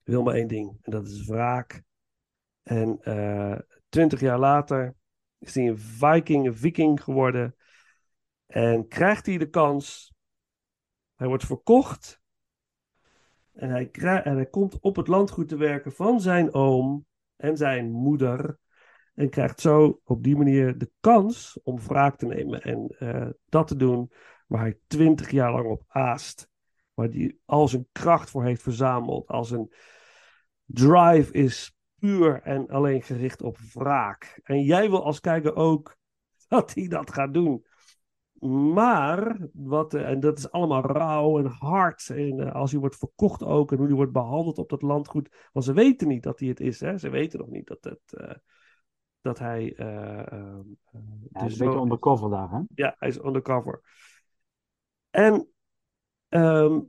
wil maar één ding. En dat is wraak. En eh, twintig jaar later is hij een viking, een viking geworden. En krijgt hij de kans. Hij wordt verkocht. En hij, en hij komt op het landgoed te werken van zijn oom en zijn moeder. En krijgt zo op die manier de kans om wraak te nemen. En eh, dat te doen waar hij twintig jaar lang op aast. Waar hij al zijn kracht voor heeft verzameld. Als een drive is puur en alleen gericht op wraak. En jij wil als kijker ook dat hij dat gaat doen. Maar, wat, eh, en dat is allemaal rauw en hard. En eh, als hij wordt verkocht ook. En hoe hij wordt behandeld op dat landgoed. Want ze weten niet dat hij het is. Hè? Ze weten nog niet dat, het, eh, dat hij. eh, eh, Ja, de een beetje is. undercover daar, hè? Ja, hij is undercover. En, ehm,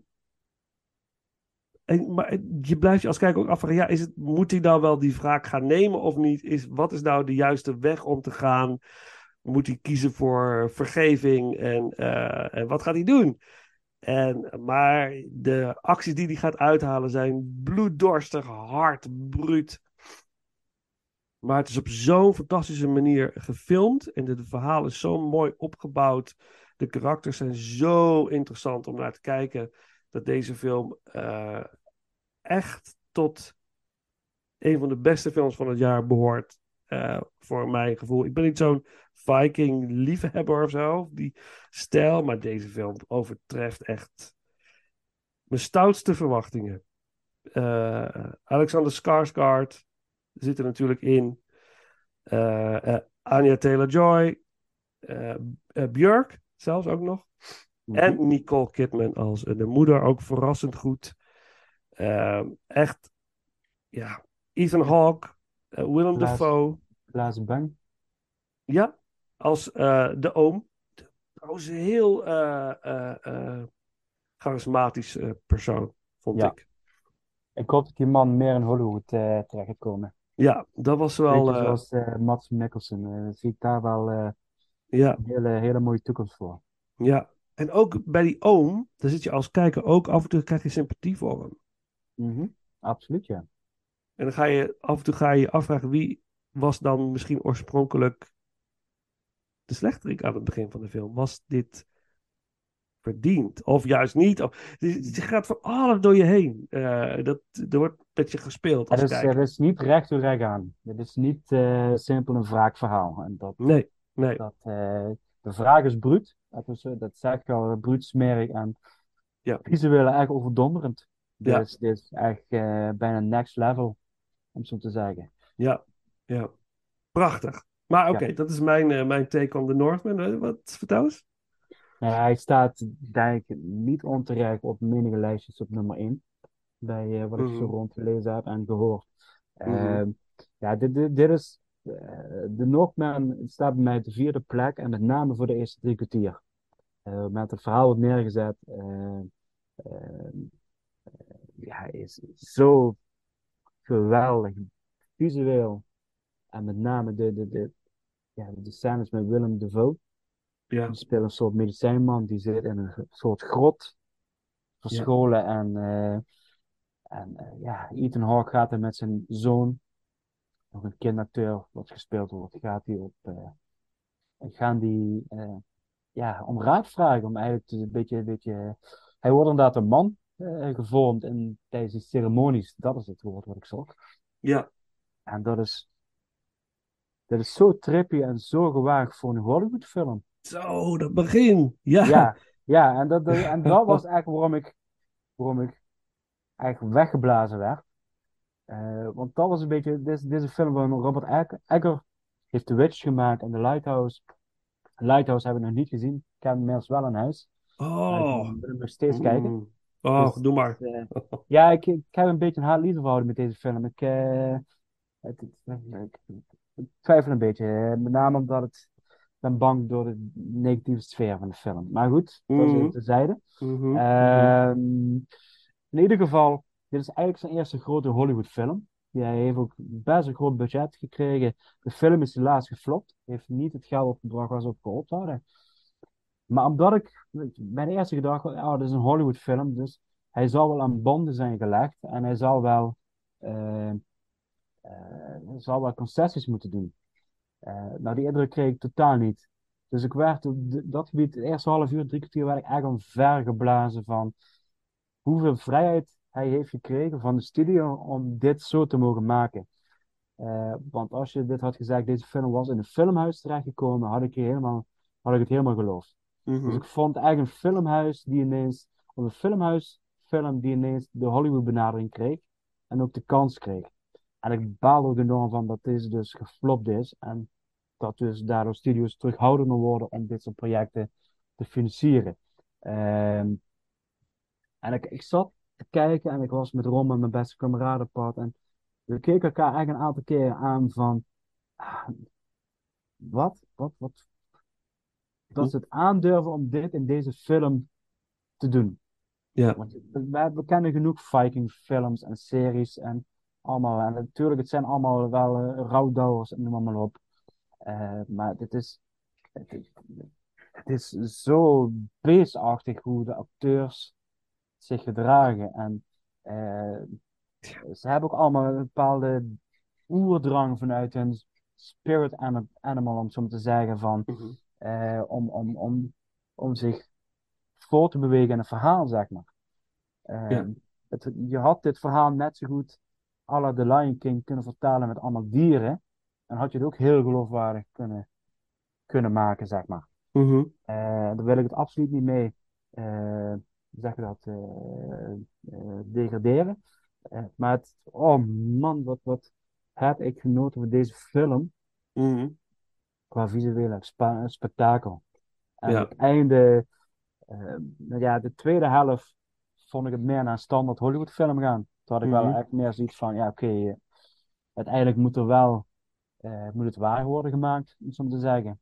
en maar je blijft je als kijker ook afvragen, ja, is het, moet hij nou wel die wraak gaan nemen of niet? Is, wat is nou de juiste weg om te gaan? Moet hij kiezen voor vergeving en, eh, en wat gaat hij doen? En, maar de acties die hij gaat uithalen zijn bloeddorstig, hard, bruut. Maar het is op zo'n fantastische manier gefilmd. En het verhaal is zo mooi opgebouwd. De karakters zijn zo interessant om naar te kijken. Dat deze film eh, echt tot een van de beste films van het jaar behoort. eh, voor mijn gevoel. Ik ben niet zo'n Viking-liefhebber of zo. Die stijl. Maar deze film overtreft echt mijn stoutste verwachtingen. Eh, Alexander Skarsgård zit er natuurlijk in. Eh, Anya Taylor-Joy. Björk zelfs ook nog. Mhm. En Nicole Kidman als eh, de moeder ook verrassend goed. Ehm, echt, ja. Ethan Hawke, eh, Willem Dafoe. Glazen Bang. Ja, als eh, de oom. Trouwens, een heel charismatisch persoon, vond Ja. ik. Ik hoop dat die man meer in Hollywood terecht gaat komen. Ja, dat was wel. Beetje zoals Mats Mikkelsen. zie ik daar wel ja, een hele, hele mooie toekomst voor. ja. En ook bij die oom, daar zit je als kijker ook af en toe krijg je sympathie voor hem. Mhm. Absoluut, ja. En dan ga je af en toe ga je je afvragen wie was dan misschien oorspronkelijk de slechterik aan het begin van de film. Was dit verdiend? Of juist niet? Of, je gaat van alles door je heen. Eh, dat, er wordt met je gespeeld als Het is, kijker. het is niet recht toe recht aan. Het is niet eh, simpel een wraakverhaal. En dat, Nee, nee. dat, eh, de vraag is bruut. Dat, is, eh, dat zeg ik al, bruut, smerig en Ja. visueel echt overdonderend. Ja. Dus dit is echt eh, bijna next level, om zo te zeggen. Ja, ja. Prachtig. Maar oké, Ja. dat is mijn, eh, mijn take on the Northman. Eh, Wat vertel eens? Nou hij staat, denk ik, niet onterecht op menige lijstjes op nummer 1. Bij eh, wat ik zo Mhm. rondgelezen heb en gehoord. Mhm. Ehm, ja, dit, dit, dit is. Eh, de Northman staat bij mij op de vierde plek en met name voor de eerste drie kwartier. Eh met het verhaal wordt neergezet. eh, eh, ja, hij is zo geweldig visueel. En met name de, de, de, ja, de scènes met Willem Dafoe. Ja, Die speelt een soort medicijnman die zit in een soort grot, verscholen. En, eh, en eh, ja, Ethan Hawke gaat er met zijn zoon, nog een kindacteur wat gespeeld wordt, gaat hij op, eh, en gaan die eh, ja, om raad vragen, om eigenlijk te- een beetje, een beetje, hij wordt inderdaad een man eh, gevormd in, tijdens die ceremonies, dat is het woord wat ik zocht. ja, En dat is, dat is zo trippy en zo gewaagd voor een Hollywoodfilm. Zo, dat begin. Ja. Ja, ja en, dat, dat- en dat was eigenlijk waarom ik, waarom ik eigenlijk weggeblazen werd. Eh, want dat was een beetje, dit is, dit is een film van Robert Egger, heeft The Witch gemaakt en The Lighthouse. Lighthouse heb ik nog niet gezien. Ik heb hem inmiddels wel in huis. Oh. Ik wil hem nog steeds kijken. Mm. Oh, Dus, doe maar. eh, ja, ik, ik heb een beetje een haat-liefde verhouding met deze film. Ik, eh, het, het- ik, ik twijfel een beetje. Met name omdat het, ik ben bang door de negatieve sfeer van de film. Maar goed, dat is Mhm. even terzijde. Mhm. Ehm, in ieder geval, dit is eigenlijk zijn eerste grote Hollywood-film. Hij heeft ook best een groot budget gekregen. De film is helaas geflopt. Heeft niet het geld opgebracht waar ze op gehoopt hadden. Maar omdat ik de eerste gedachte, oh, dit is een Hollywood-film, dus hij zal wel aan banden zijn gelegd en hij zal wel, eh, zal wel concessies moeten doen. Eh, nou, die indruk kreeg ik totaal niet. Dus ik werd op dat gebied, het eerste half uur, drie kwartier, werd ik echt omvergeblazen van hoeveel vrijheid hij heeft gekregen van de studio om dit zo te mogen maken. Eh, want als je dit had gezegd, deze film was in een filmhuis terechtgekomen, had ik, je helemaal, had ik het helemaal geloofd. Mhm. Dus ik vond eigenlijk een filmhuis die ineens, of een filmhuisfilm die ineens de Hollywood benadering kreeg en ook de kans kreeg. En ik baal ook enorm van dat deze dus geflopt is en dat dus daardoor studios terughoudender worden om dit soort projecten te financieren. Ehm, en ik, ik zat te kijken en ik was met Ron en mijn beste kameraden pad en we keken elkaar eigenlijk een aantal keren aan van ah, wat, wat, wat, dat ze het aandurven om dit in deze film te doen. Ja. Want we, we kennen genoeg Viking films en series en allemaal. En natuurlijk, het zijn allemaal wel eh, rouwdouwers en noem maar op. Eh, maar dit is, het, is- het is zo beestachtig hoe de acteurs zich gedragen. En eh, ze hebben ook allemaal een bepaalde oerdrang vanuit hun spirit ani- animal, om zo te zeggen, van, Mhm. eh, om, om, om, om zich voor te bewegen in een verhaal, zeg maar. Eh, Ja. het, je had dit verhaal net zo goed à la The Lion King kunnen vertalen met allemaal dieren. En had je het ook heel geloofwaardig kunnen, kunnen maken, zeg maar. Mhm. Eh, daar wil ik het absoluut niet mee, zeg dat, eh, eh, degraderen. Eh, maar het, oh man, wat, wat heb ik genoten van deze film Mhm. qua visuele spa- spektakel. En Ja. het einde, nou ja, de tweede helft vond ik het meer naar een standaard Hollywood film gaan. Toen had ik wel Mhm. echt meer zoiets van, ja oké, eh, uiteindelijk moet er wel, moet het waar worden gemaakt, om zo te zeggen.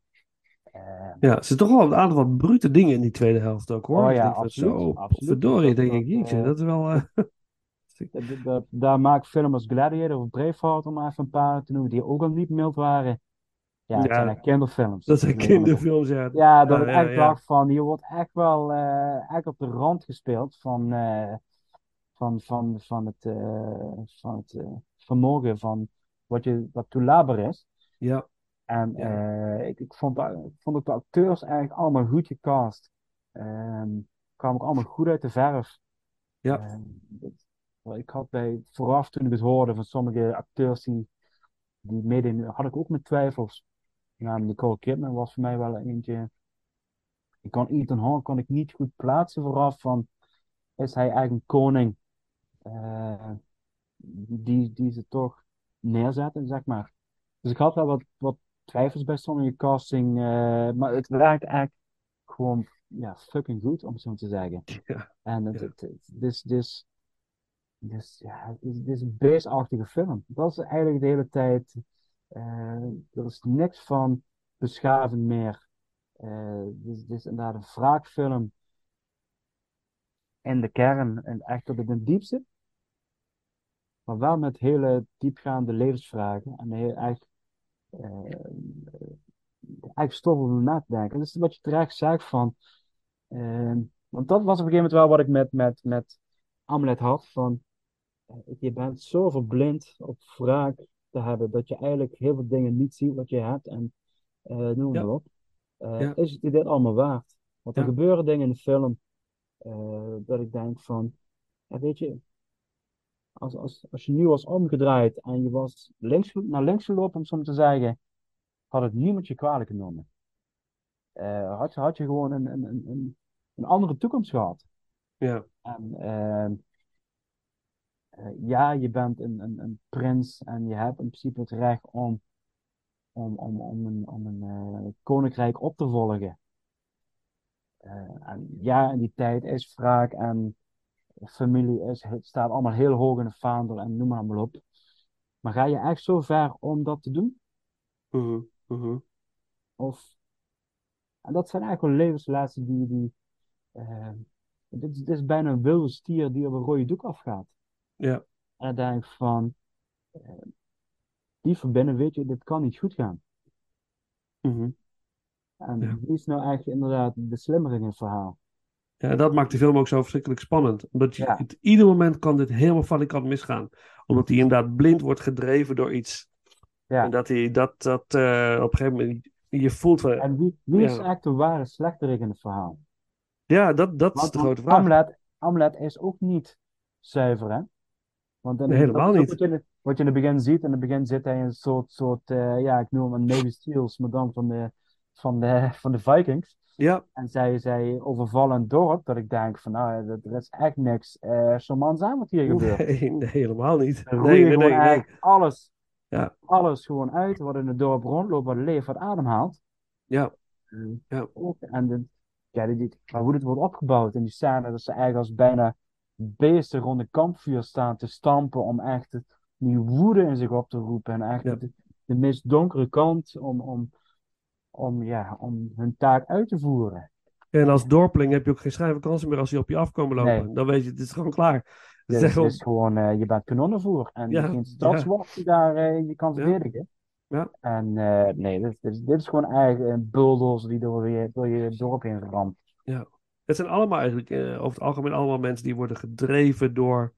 Eh, Ja, er zitten toch wel een aantal wat brute dingen in die tweede helft ook hoor. Oh ja, van, absoluut, Zo, absoluut. verdorie, Dat- denk ik, dat, jeetje, eh, dat is wel... eh, Dat- dat- dat- daar maakt film als Gladiator of Braveheart, om maar even een paar te noemen, die ook al niet mild waren. Ja, Ja, zijn kinderfilms. dat zijn kinderfilms, ja. Ja, dat Ja, ik ja, echt dacht van, hier wordt echt wel eh, echt op de rand gespeeld van, eh, van, van, van het, eh, van het vermogen van wat, je, wat toelaatbaar is. Ja, En Ja. eh, ik, ik vond, ik vond ook de acteurs eigenlijk allemaal goed gecast. Ehm kwamen ook allemaal goed uit de verf. Ja. Ehm, dat- ik had bij, vooraf toen ik het hoorde van sommige acteurs die, die meededen, had ik ook mijn twijfels. Ja, Nicole Kidman was voor mij wel eentje. Ik kon Ethan Hawke kon ik niet goed plaatsen vooraf van, is hij eigenlijk een koning? eh, die, die ze toch neerzetten, zeg maar. Dus ik had wel wat, wat twijfels bij sommige casting, eh, maar het werkt eigenlijk gewoon ja, fucking goed, om het zo te zeggen. Ja, En het, is, is, dit is, ja, het is, een beestachtige film. Dat is eigenlijk de hele tijd. eh, er is niks van beschaving meer. Eh, dit, is- dit is inderdaad een wraakfilm in de kern en echt tot in het diepste. Maar wel met hele diepgaande levensvragen en heel echt, eh, echt stof om na te denken. Dat is wat je terecht zegt van. eh, want dat was op een gegeven moment wel wat ik met, met, met Amulet had. Van, eh, je bent zo verblind op wraak te hebben dat je eigenlijk heel veel dingen niet ziet wat je hebt. En eh noem maar Ja. op. Ja. Is het dit allemaal waard? Want er Ja. gebeuren dingen in de film dat ik denk van, ja, weet je, als, als, als je nu was omgedraaid en je was links, naar links gelopen, om zo te zeggen, had het niemand je kwalijk genomen. Eh, had, je, had je gewoon een, een, een, een, een andere toekomst gehad. Ja. En ehm, eh, ja, je bent een, een, een prins en je hebt in principe het recht om, om, om, om een, om een eh, koninkrijk op te volgen. En ja, in die tijd is wraak en familie is, het staat allemaal heel hoog in de vaandel en noem maar allemaal op. Maar ga je echt zo ver om dat te doen? Mhm, mhm. Of, en dat zijn eigenlijk wel levenslessen die, die eh, dit, is- dit is bijna een wilde stier die op een rode doek afgaat. Ja. En dan denk ik van, eh, die verbinden, weet je, dit kan niet goed gaan. Mhm. En Ja. wie is nou eigenlijk inderdaad de slimmere in het verhaal? Ja, en dat maakt de film ook zo verschrikkelijk spannend. Omdat je, Ja. het, ieder moment kan dit helemaal van die kant misgaan. Omdat hij inderdaad blind wordt gedreven door iets. Ja. En dat hij dat, dat eh, op een gegeven moment je voelt van... En wie, wie is eigenlijk de ware slechterik in het verhaal? Ja, dat, dat is de grote vraag. Hamlet, Hamlet is ook niet zuiver, hè? Want in- Nee, helemaal dat niet. Wat je, in het- wat je in het begin ziet, in het begin zit hij in een soort, soort eh, ja, ik noem hem een Navy Seals, maar dan van de, van de, van de Vikings. Ja, En zij, zij overvallen een dorp, dat ik denk van, nou, er is echt niks uh, charmants aan wat hier gebeurt. nee, nee, helemaal niet. Nee, nee, nee, alles, Ja. alles gewoon uit wat in het dorp rondloopt, wat leeft, wat ademhaalt. Ja, En, Ja. en de, ja, die, die- maar hoe dit wordt opgebouwd in die scène, dat ze eigenlijk als bijna beesten rond een kampvuur staan te stampen om echt het- die woede in zich op te roepen en echt Ja. de, de meest donkere kant om, om, om, ja, om hun taak uit te voeren. En als dorpeling heb je ook geen schrijfvakantie meer als die op je afkomen lopen. Nee. Dan weet je, het is gewoon klaar. Dus is het is gewoon, eh, je bent kanonnenvoer en Ja, geen stadswacht die daar eh, je kan Ja. verdedigen. Ja. En eh, nee, dit, dit, is- dit is gewoon eigenlijk een bulldozer die door je, door je dorp heen ramt. Het zijn allemaal eigenlijk, over het algemeen allemaal mensen die worden gedreven door...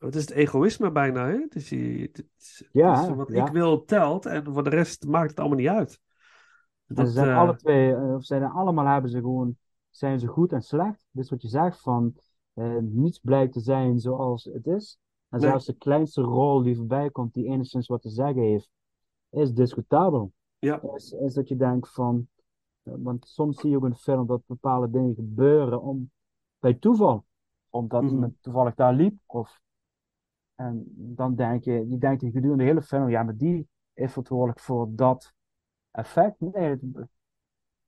eh, het is het egoïsme bijna, hè? Het is, die- het is, Ja, het is wat ja. ik wil telt en voor de rest maakt het allemaal niet uit. Dat, ze zijn eh, alle twee, eh, of zijn allemaal hebben ze gewoon, zijn ze goed en slecht. Dus wat je zegt van, eh, niets blijkt te zijn zoals het is. En Nee. zelfs de kleinste rol die voorbij komt, die enigszins wat te zeggen heeft, is discutabel. Ja. Is, is dat je denkt van, eh, want soms zie je ook in film dat bepaalde dingen gebeuren om, bij toeval. Omdat iemand toevallig daar liep. Of, en dan denk je, je denkt gedurende de hele film, ja, maar die is verantwoordelijk voor dat effect. Nee, het-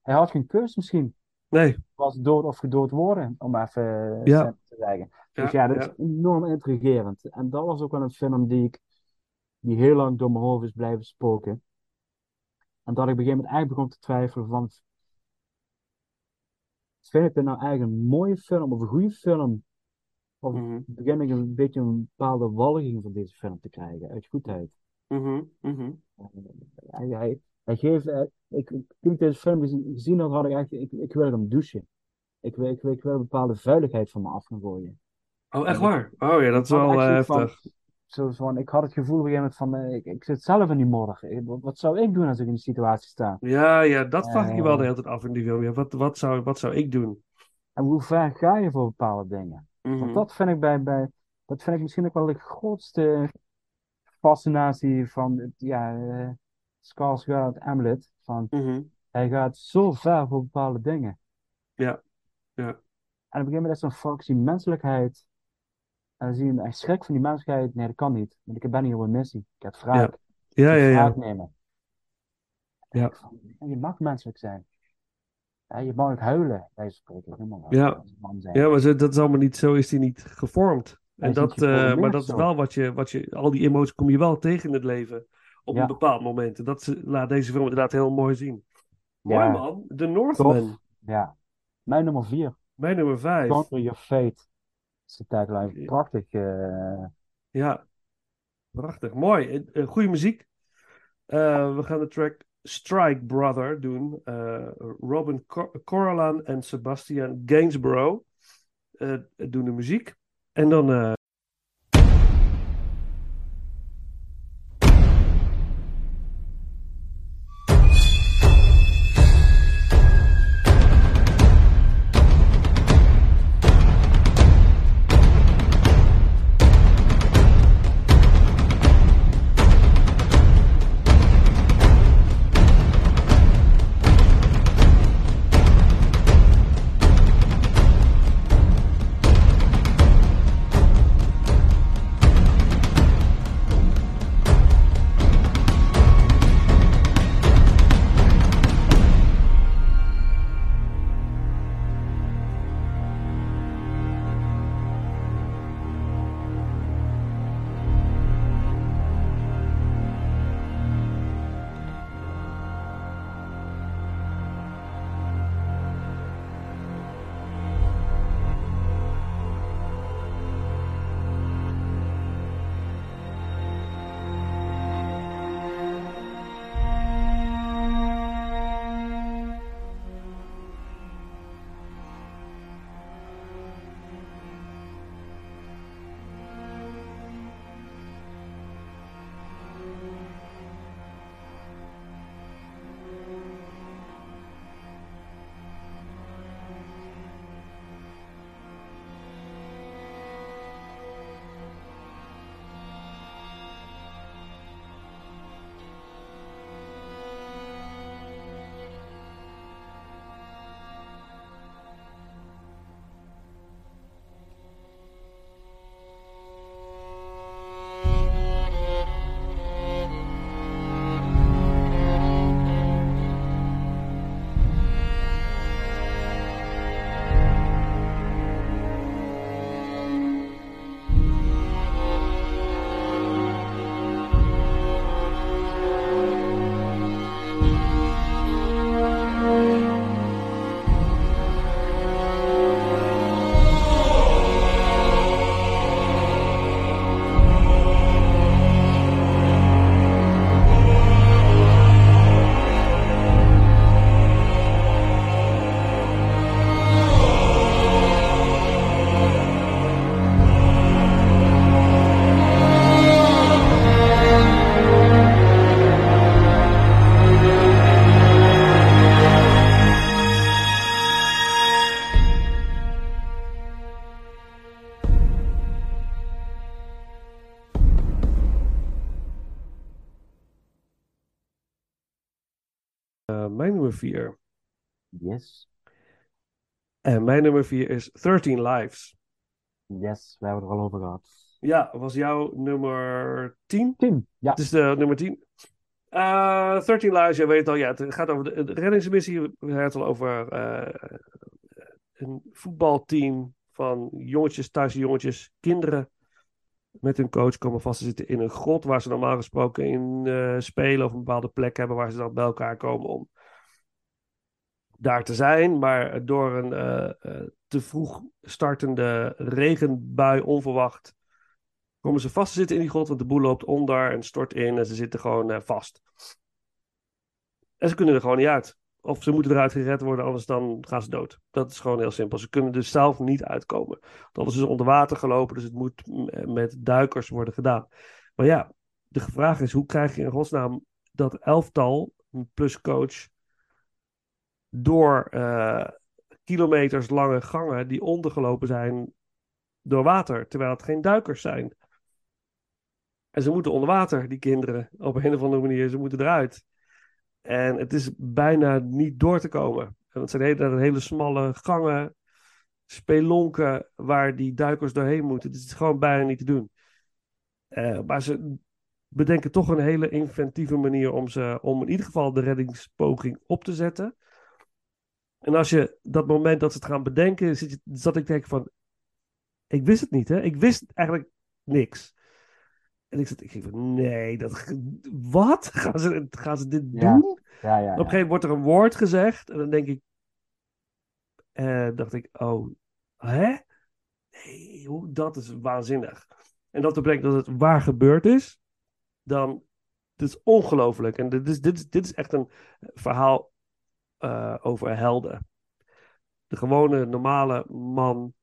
hij had geen keus misschien. Nee, Was dood of gedood worden, om even eh, Ja. te zeggen. Ja, Dus ja, dat ja. is enorm intrigerend. En dat was ook wel een film die ik, die heel lang door mijn hoofd is blijven spoken. En dat ik op een gegeven moment eigenlijk begon te twijfelen van, vind ik dit nou eigenlijk een mooie film of een goede film? Of Mhm. begin ik een beetje een bepaalde walging van deze film te krijgen, uit goedheid? Mhm, mhm. Hij, hij, hij geeft, eh, ik, toen ik deze film gezien, gezien had, had ik eigenlijk, ik, ik wil hem douchen. Ik wil, ik, wil, ik wil een bepaalde vuiligheid van me af gaan gooien. Oh, echt waar? Oh ja, dat is wel eh, van- heftig. Zo van, ik had het gevoel op een gegeven moment van, eh, ik, ik zit zelf in die. Ik- Wat, wat zou ik doen als ik in die situatie sta? Ja, ja, dat vraag ik je wel Eh. de hele tijd af in die film. Ja, wat, wat, zou, wat zou ik doen? En hoe ver ga je voor bepaalde dingen? Mhm. Want dat vind ik bij, bij, dat vind ik misschien ook wel de grootste fascinatie van, het, ja, eh Skarsgård, Hamlet. Van, Mhm. hij gaat zo ver voor bepaalde dingen. Ja, ja. En op een gegeven moment is een fractie menselijkheid. En dan zie je, hij schrikt van die menselijkheid. Nee, dat kan niet. Want ik ben hier op een missie. Ik heb wraak. Ja, ja, ja. wraak nemen. En Ja. ja, je mag menselijk zijn. Ja, je mag ook huilen, bij spreken. Helemaal Ja. Ja, maar zo, dat is allemaal niet, zo is hij niet gevormd. Hij En dat, eh, maar dat is wel wat je, wat je, al die emoties kom je wel tegen in het leven. Op Ja. een bepaald moment. En dat laat deze film inderdaad heel mooi zien. Mooi Ja. man, The Northman. Ja. Mijn nummer vier. Mijn nummer vijf. Conquer Your Fate. is de tagline. Prachtig. eh, Ja, prachtig. Mooi. Eh, goede muziek. We gaan de track Strike Brother doen. Eh, Robin Cor en Sebastian Gainsborough eh, doen de muziek. En dan 4. Yes. En mijn nummer 4 is 13 Lives. Yes, we hebben het er al over gehad. Ja, was jouw nummer 10? 10, ja. Het is de nummer 10. Eh 13 Lives, je weet het al. Ja, het gaat over de, de reddingsmissie. We hebben het al over eh, een voetbalteam van jongetjes, thuis jongetjes, kinderen met hun coach komen vast te zitten in een grot waar ze normaal gesproken in eh, spelen of een bepaalde plek hebben waar ze dan bij elkaar komen om daar te zijn. Maar door een eh, eh, te vroeg startende regenbui onverwacht komen ze vast te zitten in die grot, want de boel loopt onder en stort in en ze zitten gewoon eh, vast. En ze kunnen er gewoon niet uit. Of ze moeten eruit gered worden, anders dan gaan ze dood. Dat is gewoon heel simpel. Ze kunnen er zelf niet uitkomen. Dan is onder water gelopen, dus het moet met duikers worden gedaan. Maar ja, de vraag is, hoe krijg je in godsnaam dat elftal plus coach door eh, kilometers lange gangen die ondergelopen zijn door water, terwijl het geen duikers zijn. En ze moeten onder water, die kinderen, op een of andere manier. Ze moeten eruit. En het is bijna niet door te komen. En het zijn hele, hele smalle gangen, spelonken, waar die duikers doorheen moeten. Het is gewoon bijna niet te doen. Eh, maar ze bedenken toch een hele inventieve manier om, ze, om in ieder geval de reddingspoging op te zetten. En als je dat moment dat ze het gaan bedenken, zit je, zat ik te denken van, ik wist het niet, hè? Ik wist eigenlijk niks. En ik zat, ik ging van, nee, dat, wat? Gaan ze, gaan ze dit Ja. doen? Ja, ja, Op een gegeven moment wordt er een woord gezegd en dan denk ik, eh, dacht ik, oh, hè? Nee, hoe, dat is waanzinnig. En dat betekent dat het waar gebeurd is, dan, dit is ongelooflijk. En dit is, dit, is, dit is echt een verhaal eh, over helden. De gewone, normale man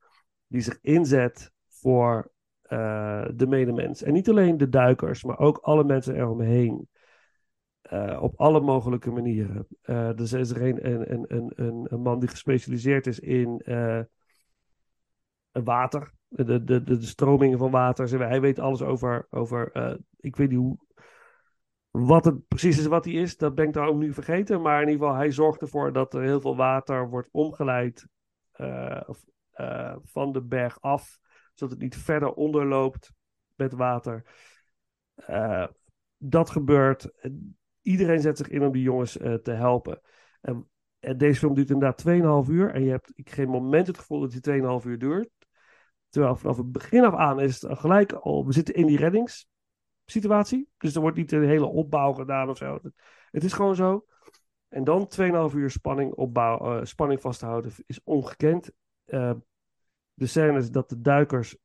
die zich inzet voor eh, de medemens. En niet alleen de duikers, maar ook alle mensen eromheen. Eh, op alle mogelijke manieren. Eh dus er is er een, een, een, een, een, man die gespecialiseerd is in water. De, de, de, stromingen van water. Hij weet alles over. over ik weet niet hoe. Wat het precies is wat hij is, dat ben ik dan ook nu vergeten. Maar in ieder geval, hij zorgt ervoor dat er heel veel water wordt omgeleid eh, eh, van de berg af. Zodat het niet verder onderloopt met water. Eh, dat gebeurt. Iedereen zet zich in om die jongens te helpen. En, en deze film duurt inderdaad 2,5 uur. En je hebt geen moment het gevoel dat die 2,5 uur duurt. Terwijl vanaf het begin af aan is het gelijk al. We zitten in die reddingssituatie. Dus er wordt niet een hele opbouw gedaan of zo. Het, is gewoon zo. En dan 2,5 uur spanning, opbouw, eh, spanning vasthouden is ongekend. Eh, de scène is dat de duikers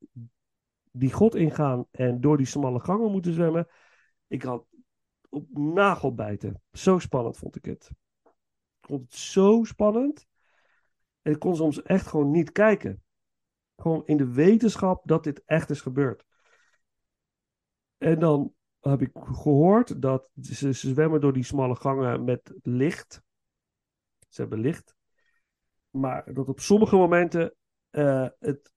die god ingaan en door die smalle gangen moeten zwemmen. Ik had op nagelbijten. Zo spannend vond ik het. Ik vond het zo spannend. En ik kon soms echt gewoon niet kijken. Gewoon in de wetenschap dat dit echt is gebeurd. En dan heb ik gehoord dat ze, zwemmen door die smalle gangen met licht. Ze hebben licht. Maar dat op sommige momenten eh, het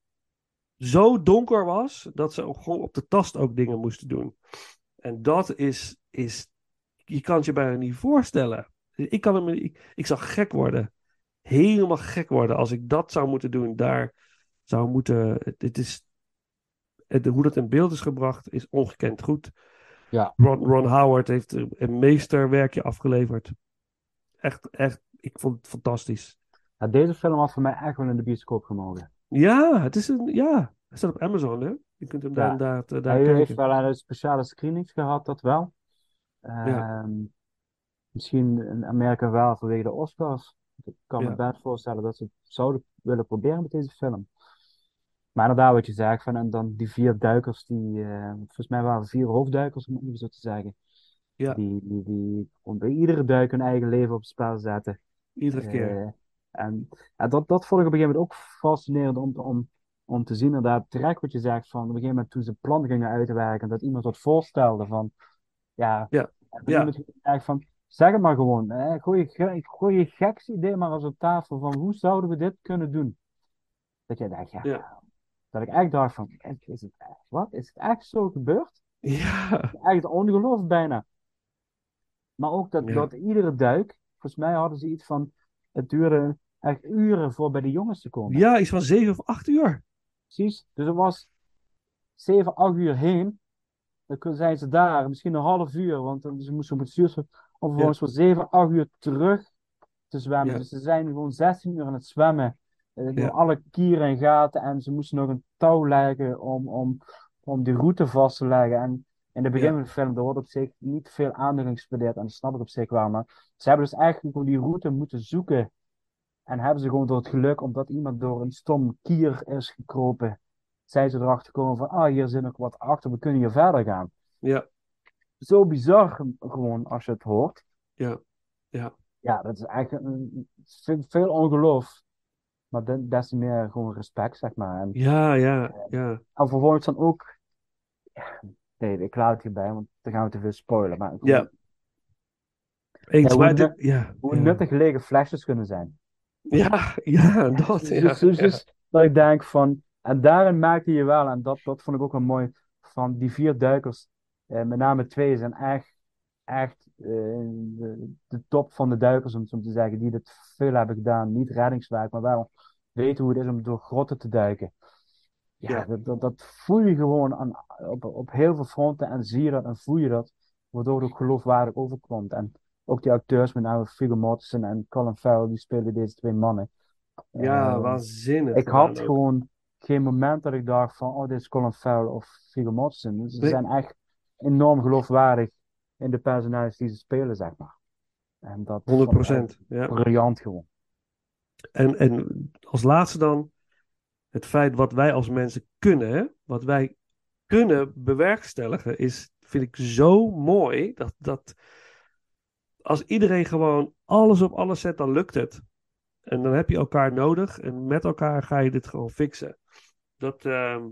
zo donker was dat ze gewoon op de tast ook dingen moesten doen. En dat is, is je kan het je bijna niet voorstellen. Ik, kan hem, ik zou gek worden. Helemaal gek worden als ik dat zou moeten doen. Daar zou moeten. Het is, het, hoe dat in beeld is gebracht is ongekend goed. Ja. Ron, Ron Howard heeft een meesterwerkje afgeleverd. Echt, echt. Ik vond het fantastisch. Ja, deze film had voor mij echt wel in de bioscoop gemogen. Ja, het is een. Ja, hij staat op Amazon, hè? Je kunt hem Ja. daar, daar, daar Hij kijken. heeft wel een speciale screenings gehad, dat wel. Ehm, Misschien in Amerika wel vanwege de Oscars. Ik kan me best voorstellen dat ze het zouden willen proberen met deze film. Maar inderdaad, wat je zegt, van, en dan die vier duikers, die, eh, volgens mij waren vier hoofdduikers, om het even zo te zeggen. Ja. Die, die, die bij iedere duik hun eigen leven op het spel zetten. Iedere keer. Eh, en dat, dat vond ik op een gegeven moment ook fascinerend om, om, om te zien. Inderdaad, terecht wat je zegt, van op een gegeven moment toen ze plan gingen uitwerken, dat iemand wat voorstelde van, ja, Ja. Ja. echt van, zeg het maar gewoon. Hè? Gooi, je, gooi je gekste idee maar eens op tafel van, hoe zouden we dit kunnen doen? Dat je dacht, ja, Ja. Dat ik echt dacht van, is het echt, wat? Is het echt zo gebeurd? Ja. Echt ongeloof bijna. Maar ook dat, Ja. dat iedere duik, volgens mij hadden ze iets van, het duurde echt uren voor bij de jongens te komen. Ja, iets van zeven of acht uur. Precies. Dus het was 7, 8 uur heen. Dan zijn ze daar, misschien een half uur, want ze moesten op het stuur. Om vervolgens voor 7, 8 uur terug te zwemmen. Ja. Dus ze zijn gewoon 16 uur aan het zwemmen. Eh, door alle kieren en gaten. En ze moesten nog een touw leggen om, om, om die route vast te leggen. En in het begin van de film, er wordt op zich niet veel aandacht gespendeerd. En dat snap ik op zich wel. Maar ze hebben dus eigenlijk gewoon die route moeten zoeken. En hebben ze gewoon door het geluk, omdat iemand door een stom kier is gekropen, zijn ze erachter gekomen van, ah, hier zit nog wat achter, we kunnen hier verder gaan. Ja, Zo bizar gewoon als je het hoort. ja, ja. Ja, dat is eigenlijk een, veel, veel ongeloof. Maar de- des te meer gewoon respect, zeg maar. En, Ja, ja, ja. en vervolgens dan ook, ja, nee, ik laat het hierbij, want dan gaan we te veel spoilen. Maar gewoon, Ja. Eens, Ja, hoe dit, ja, hoe ja. nuttig lege flesjes kunnen zijn. Ja, ja, dat, Dus, dus, dus, dus dat ik denk van, en daarin maakte je wel, en dat, dat vond ik ook wel mooi, van die vier duikers, eh, met name twee zijn echt, echt eh, de, de top van de duikers, om het zo te zeggen, die dit veel hebben gedaan. Niet reddingswerk, maar wel weten hoe het is om door grotten te duiken. Ja, Ja. Dat, dat, dat voel je gewoon aan, op, op heel veel fronten en zie je dat en voel je dat, waardoor het ook geloofwaardig overkomt. En ook die acteurs, met name Viggo Mortensen en Colin Farrell, die spelen deze twee mannen. Ja, Eh, waanzinnig. ik had gewoon geen moment dat ik dacht van, oh, dit is Colin Farrell of Viggo Mortensen. Dus Ze zijn echt enorm geloofwaardig in de personages die ze spelen, zeg maar. En dat 100 vond ik echt procent. Ja. briljant gewoon. En, en als laatste dan het feit wat wij als mensen kunnen, hè? wat wij kunnen bewerkstelligen, is, vind ik zo mooi. Dat, dat als iedereen gewoon alles op alles zet, dan lukt het. En dan heb je elkaar nodig en met elkaar ga je dit gewoon fixen. Dat, ehm,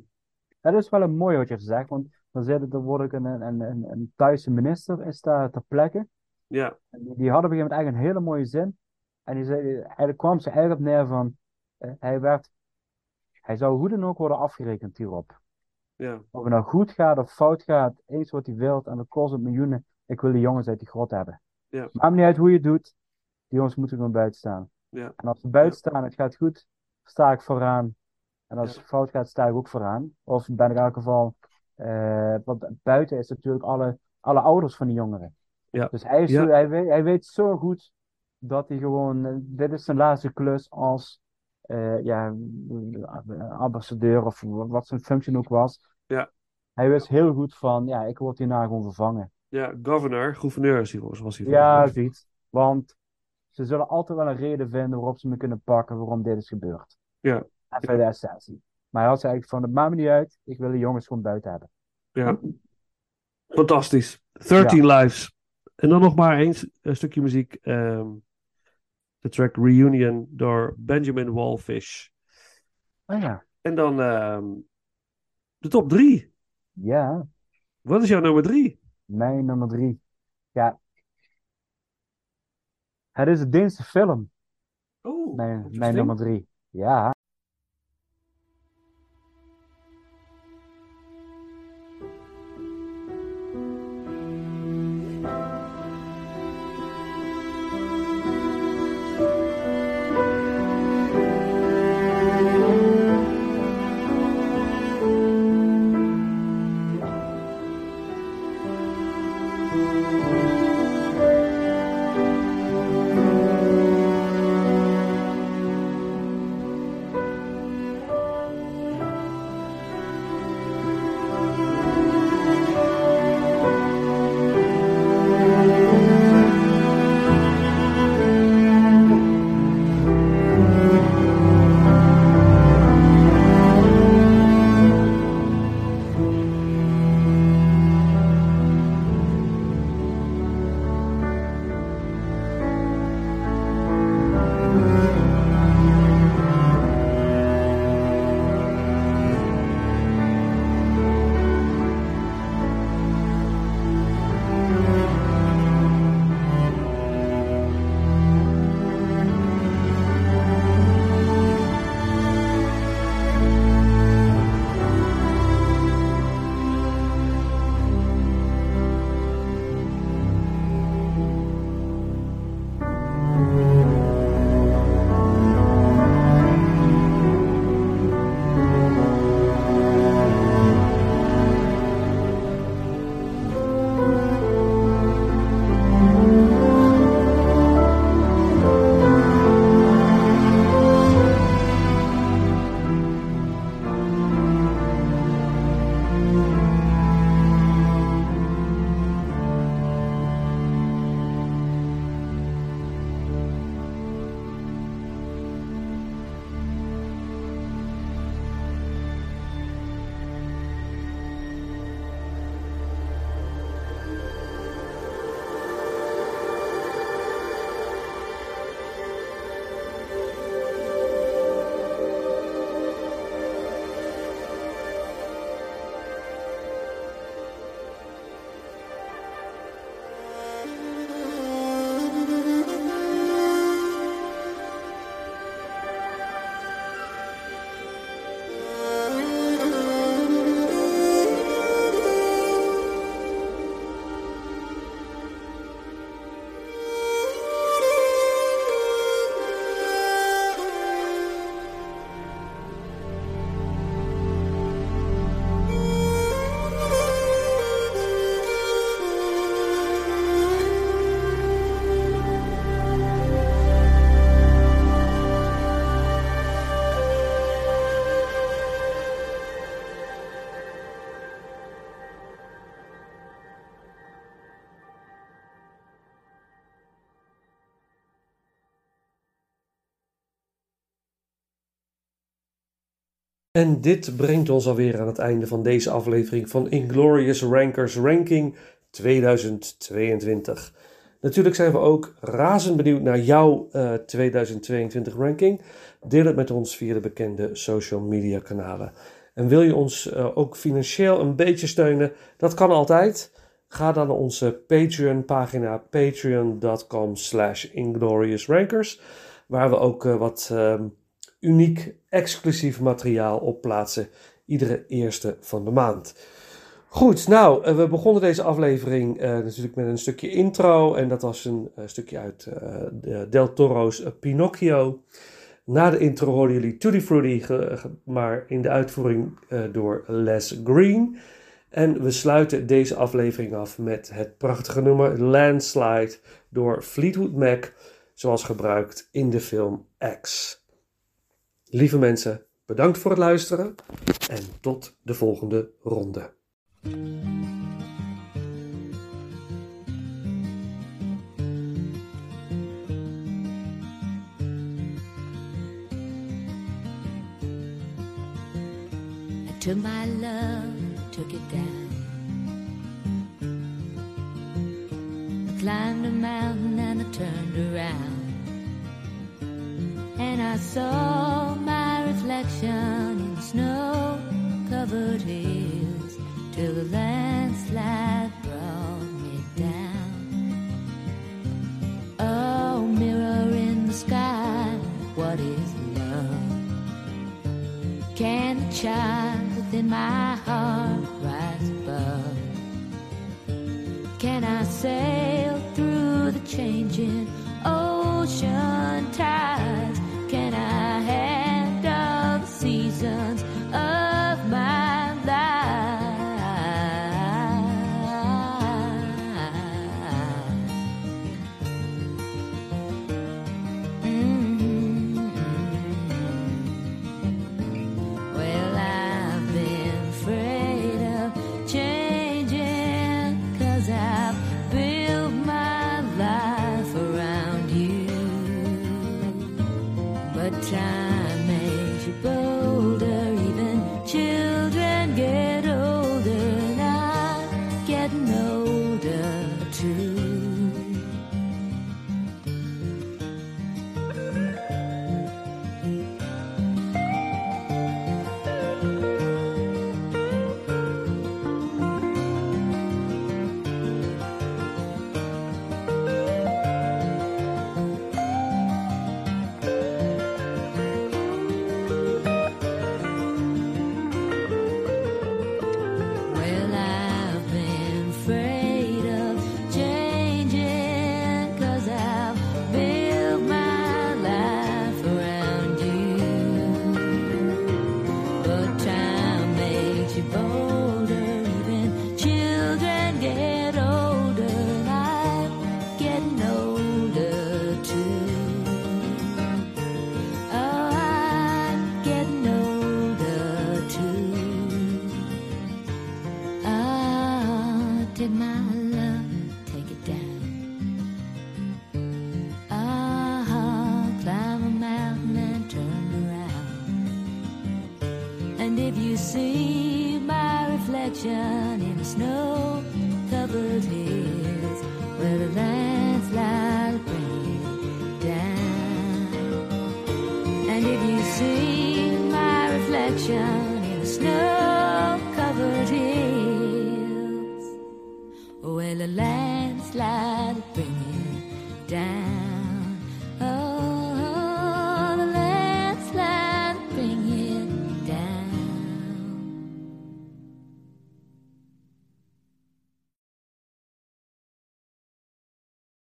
Dat is wel een mooi wat je gezegd, want dan, zit dan word ik een, een, een, een Thaise minister is daar ter plekke. ja, En Die, die had op een gegeven moment eigenlijk een hele mooie zin. En die zei, eigenlijk kwam ze eigenlijk op neer van, eh, hij werd, hij zou hoe dan ook worden afgerekend hierop. ja, Of het nou goed gaat of fout gaat, eens wat hij wilt en dat kost het miljoenen. Ik wil die jongens uit die grot hebben. Ja. Maakt niet uit hoe je het doet, die jongens moeten gewoon buiten staan. ja, En als ze buiten staan het gaat goed, sta ik vooraan. En als het fout gaat, sta ik ook vooraan. Of ben ik in elk geval, eh, want buiten is natuurlijk alle, alle ouders van die jongeren. Ja. Dus hij, is Ja. zo, hij, weet, hij weet zo goed dat hij gewoon, eh, dit is zijn laatste klus als eh, ja, ambassadeur of wat zijn functie ook was. Ja. Hij wist heel goed van, ja, ik word hierna gewoon vervangen. ja, governor, gouverneur is hij, was hij Ja, zoiets. Want ze zullen altijd wel een reden vinden waarop ze me kunnen pakken waarom dit is gebeurd. Ja. Even de essentie. Maar hij had ze eigenlijk van, het maakt me niet uit, ik wil de jongens gewoon buiten hebben. Ja. Fantastisch. 13 Lives. En dan nog maar eens een stukje muziek. ehm, de track Reunion door Benjamin Wallfish. Oh ja. En dan ehm, de top 3. Ja, Wat is jouw nummer 3? mijn nummer drie. Ja. Het is een Deense film, Oh, mijn, mijn nummer drie. Ja. En dit brengt ons alweer aan het einde van deze aflevering van Inglorious Rankers Ranking 2022. Natuurlijk zijn we ook razend benieuwd naar jouw eh, 2022 ranking. Deel het met ons via de bekende social media kanalen. En wil je ons eh, ook financieel een beetje steunen? Dat kan altijd. Ga dan naar onze Patreon pagina patreon.com slash ingloriousrankers. Waar we ook eh, wat ehm, uniek exclusief materiaal op plaatsen. Iedere eerste van de maand. Goed, nou, eh, we begonnen deze aflevering eh, natuurlijk met een stukje intro. En dat was een eh, stukje uit de Del Toro's Pinocchio. Na de intro hoorden jullie Tutti Frutti, maar in de uitvoering door Les Green. En we sluiten deze aflevering af met het prachtige nummer Landslide door Fleetwood Mac, zoals gebruikt in de film X. Lieve mensen, bedankt voor het luisteren en tot de volgende ronde. Took my love, took it down. I climbed a mountain and I turned around. And I saw my reflection in snow covered hills till the landslide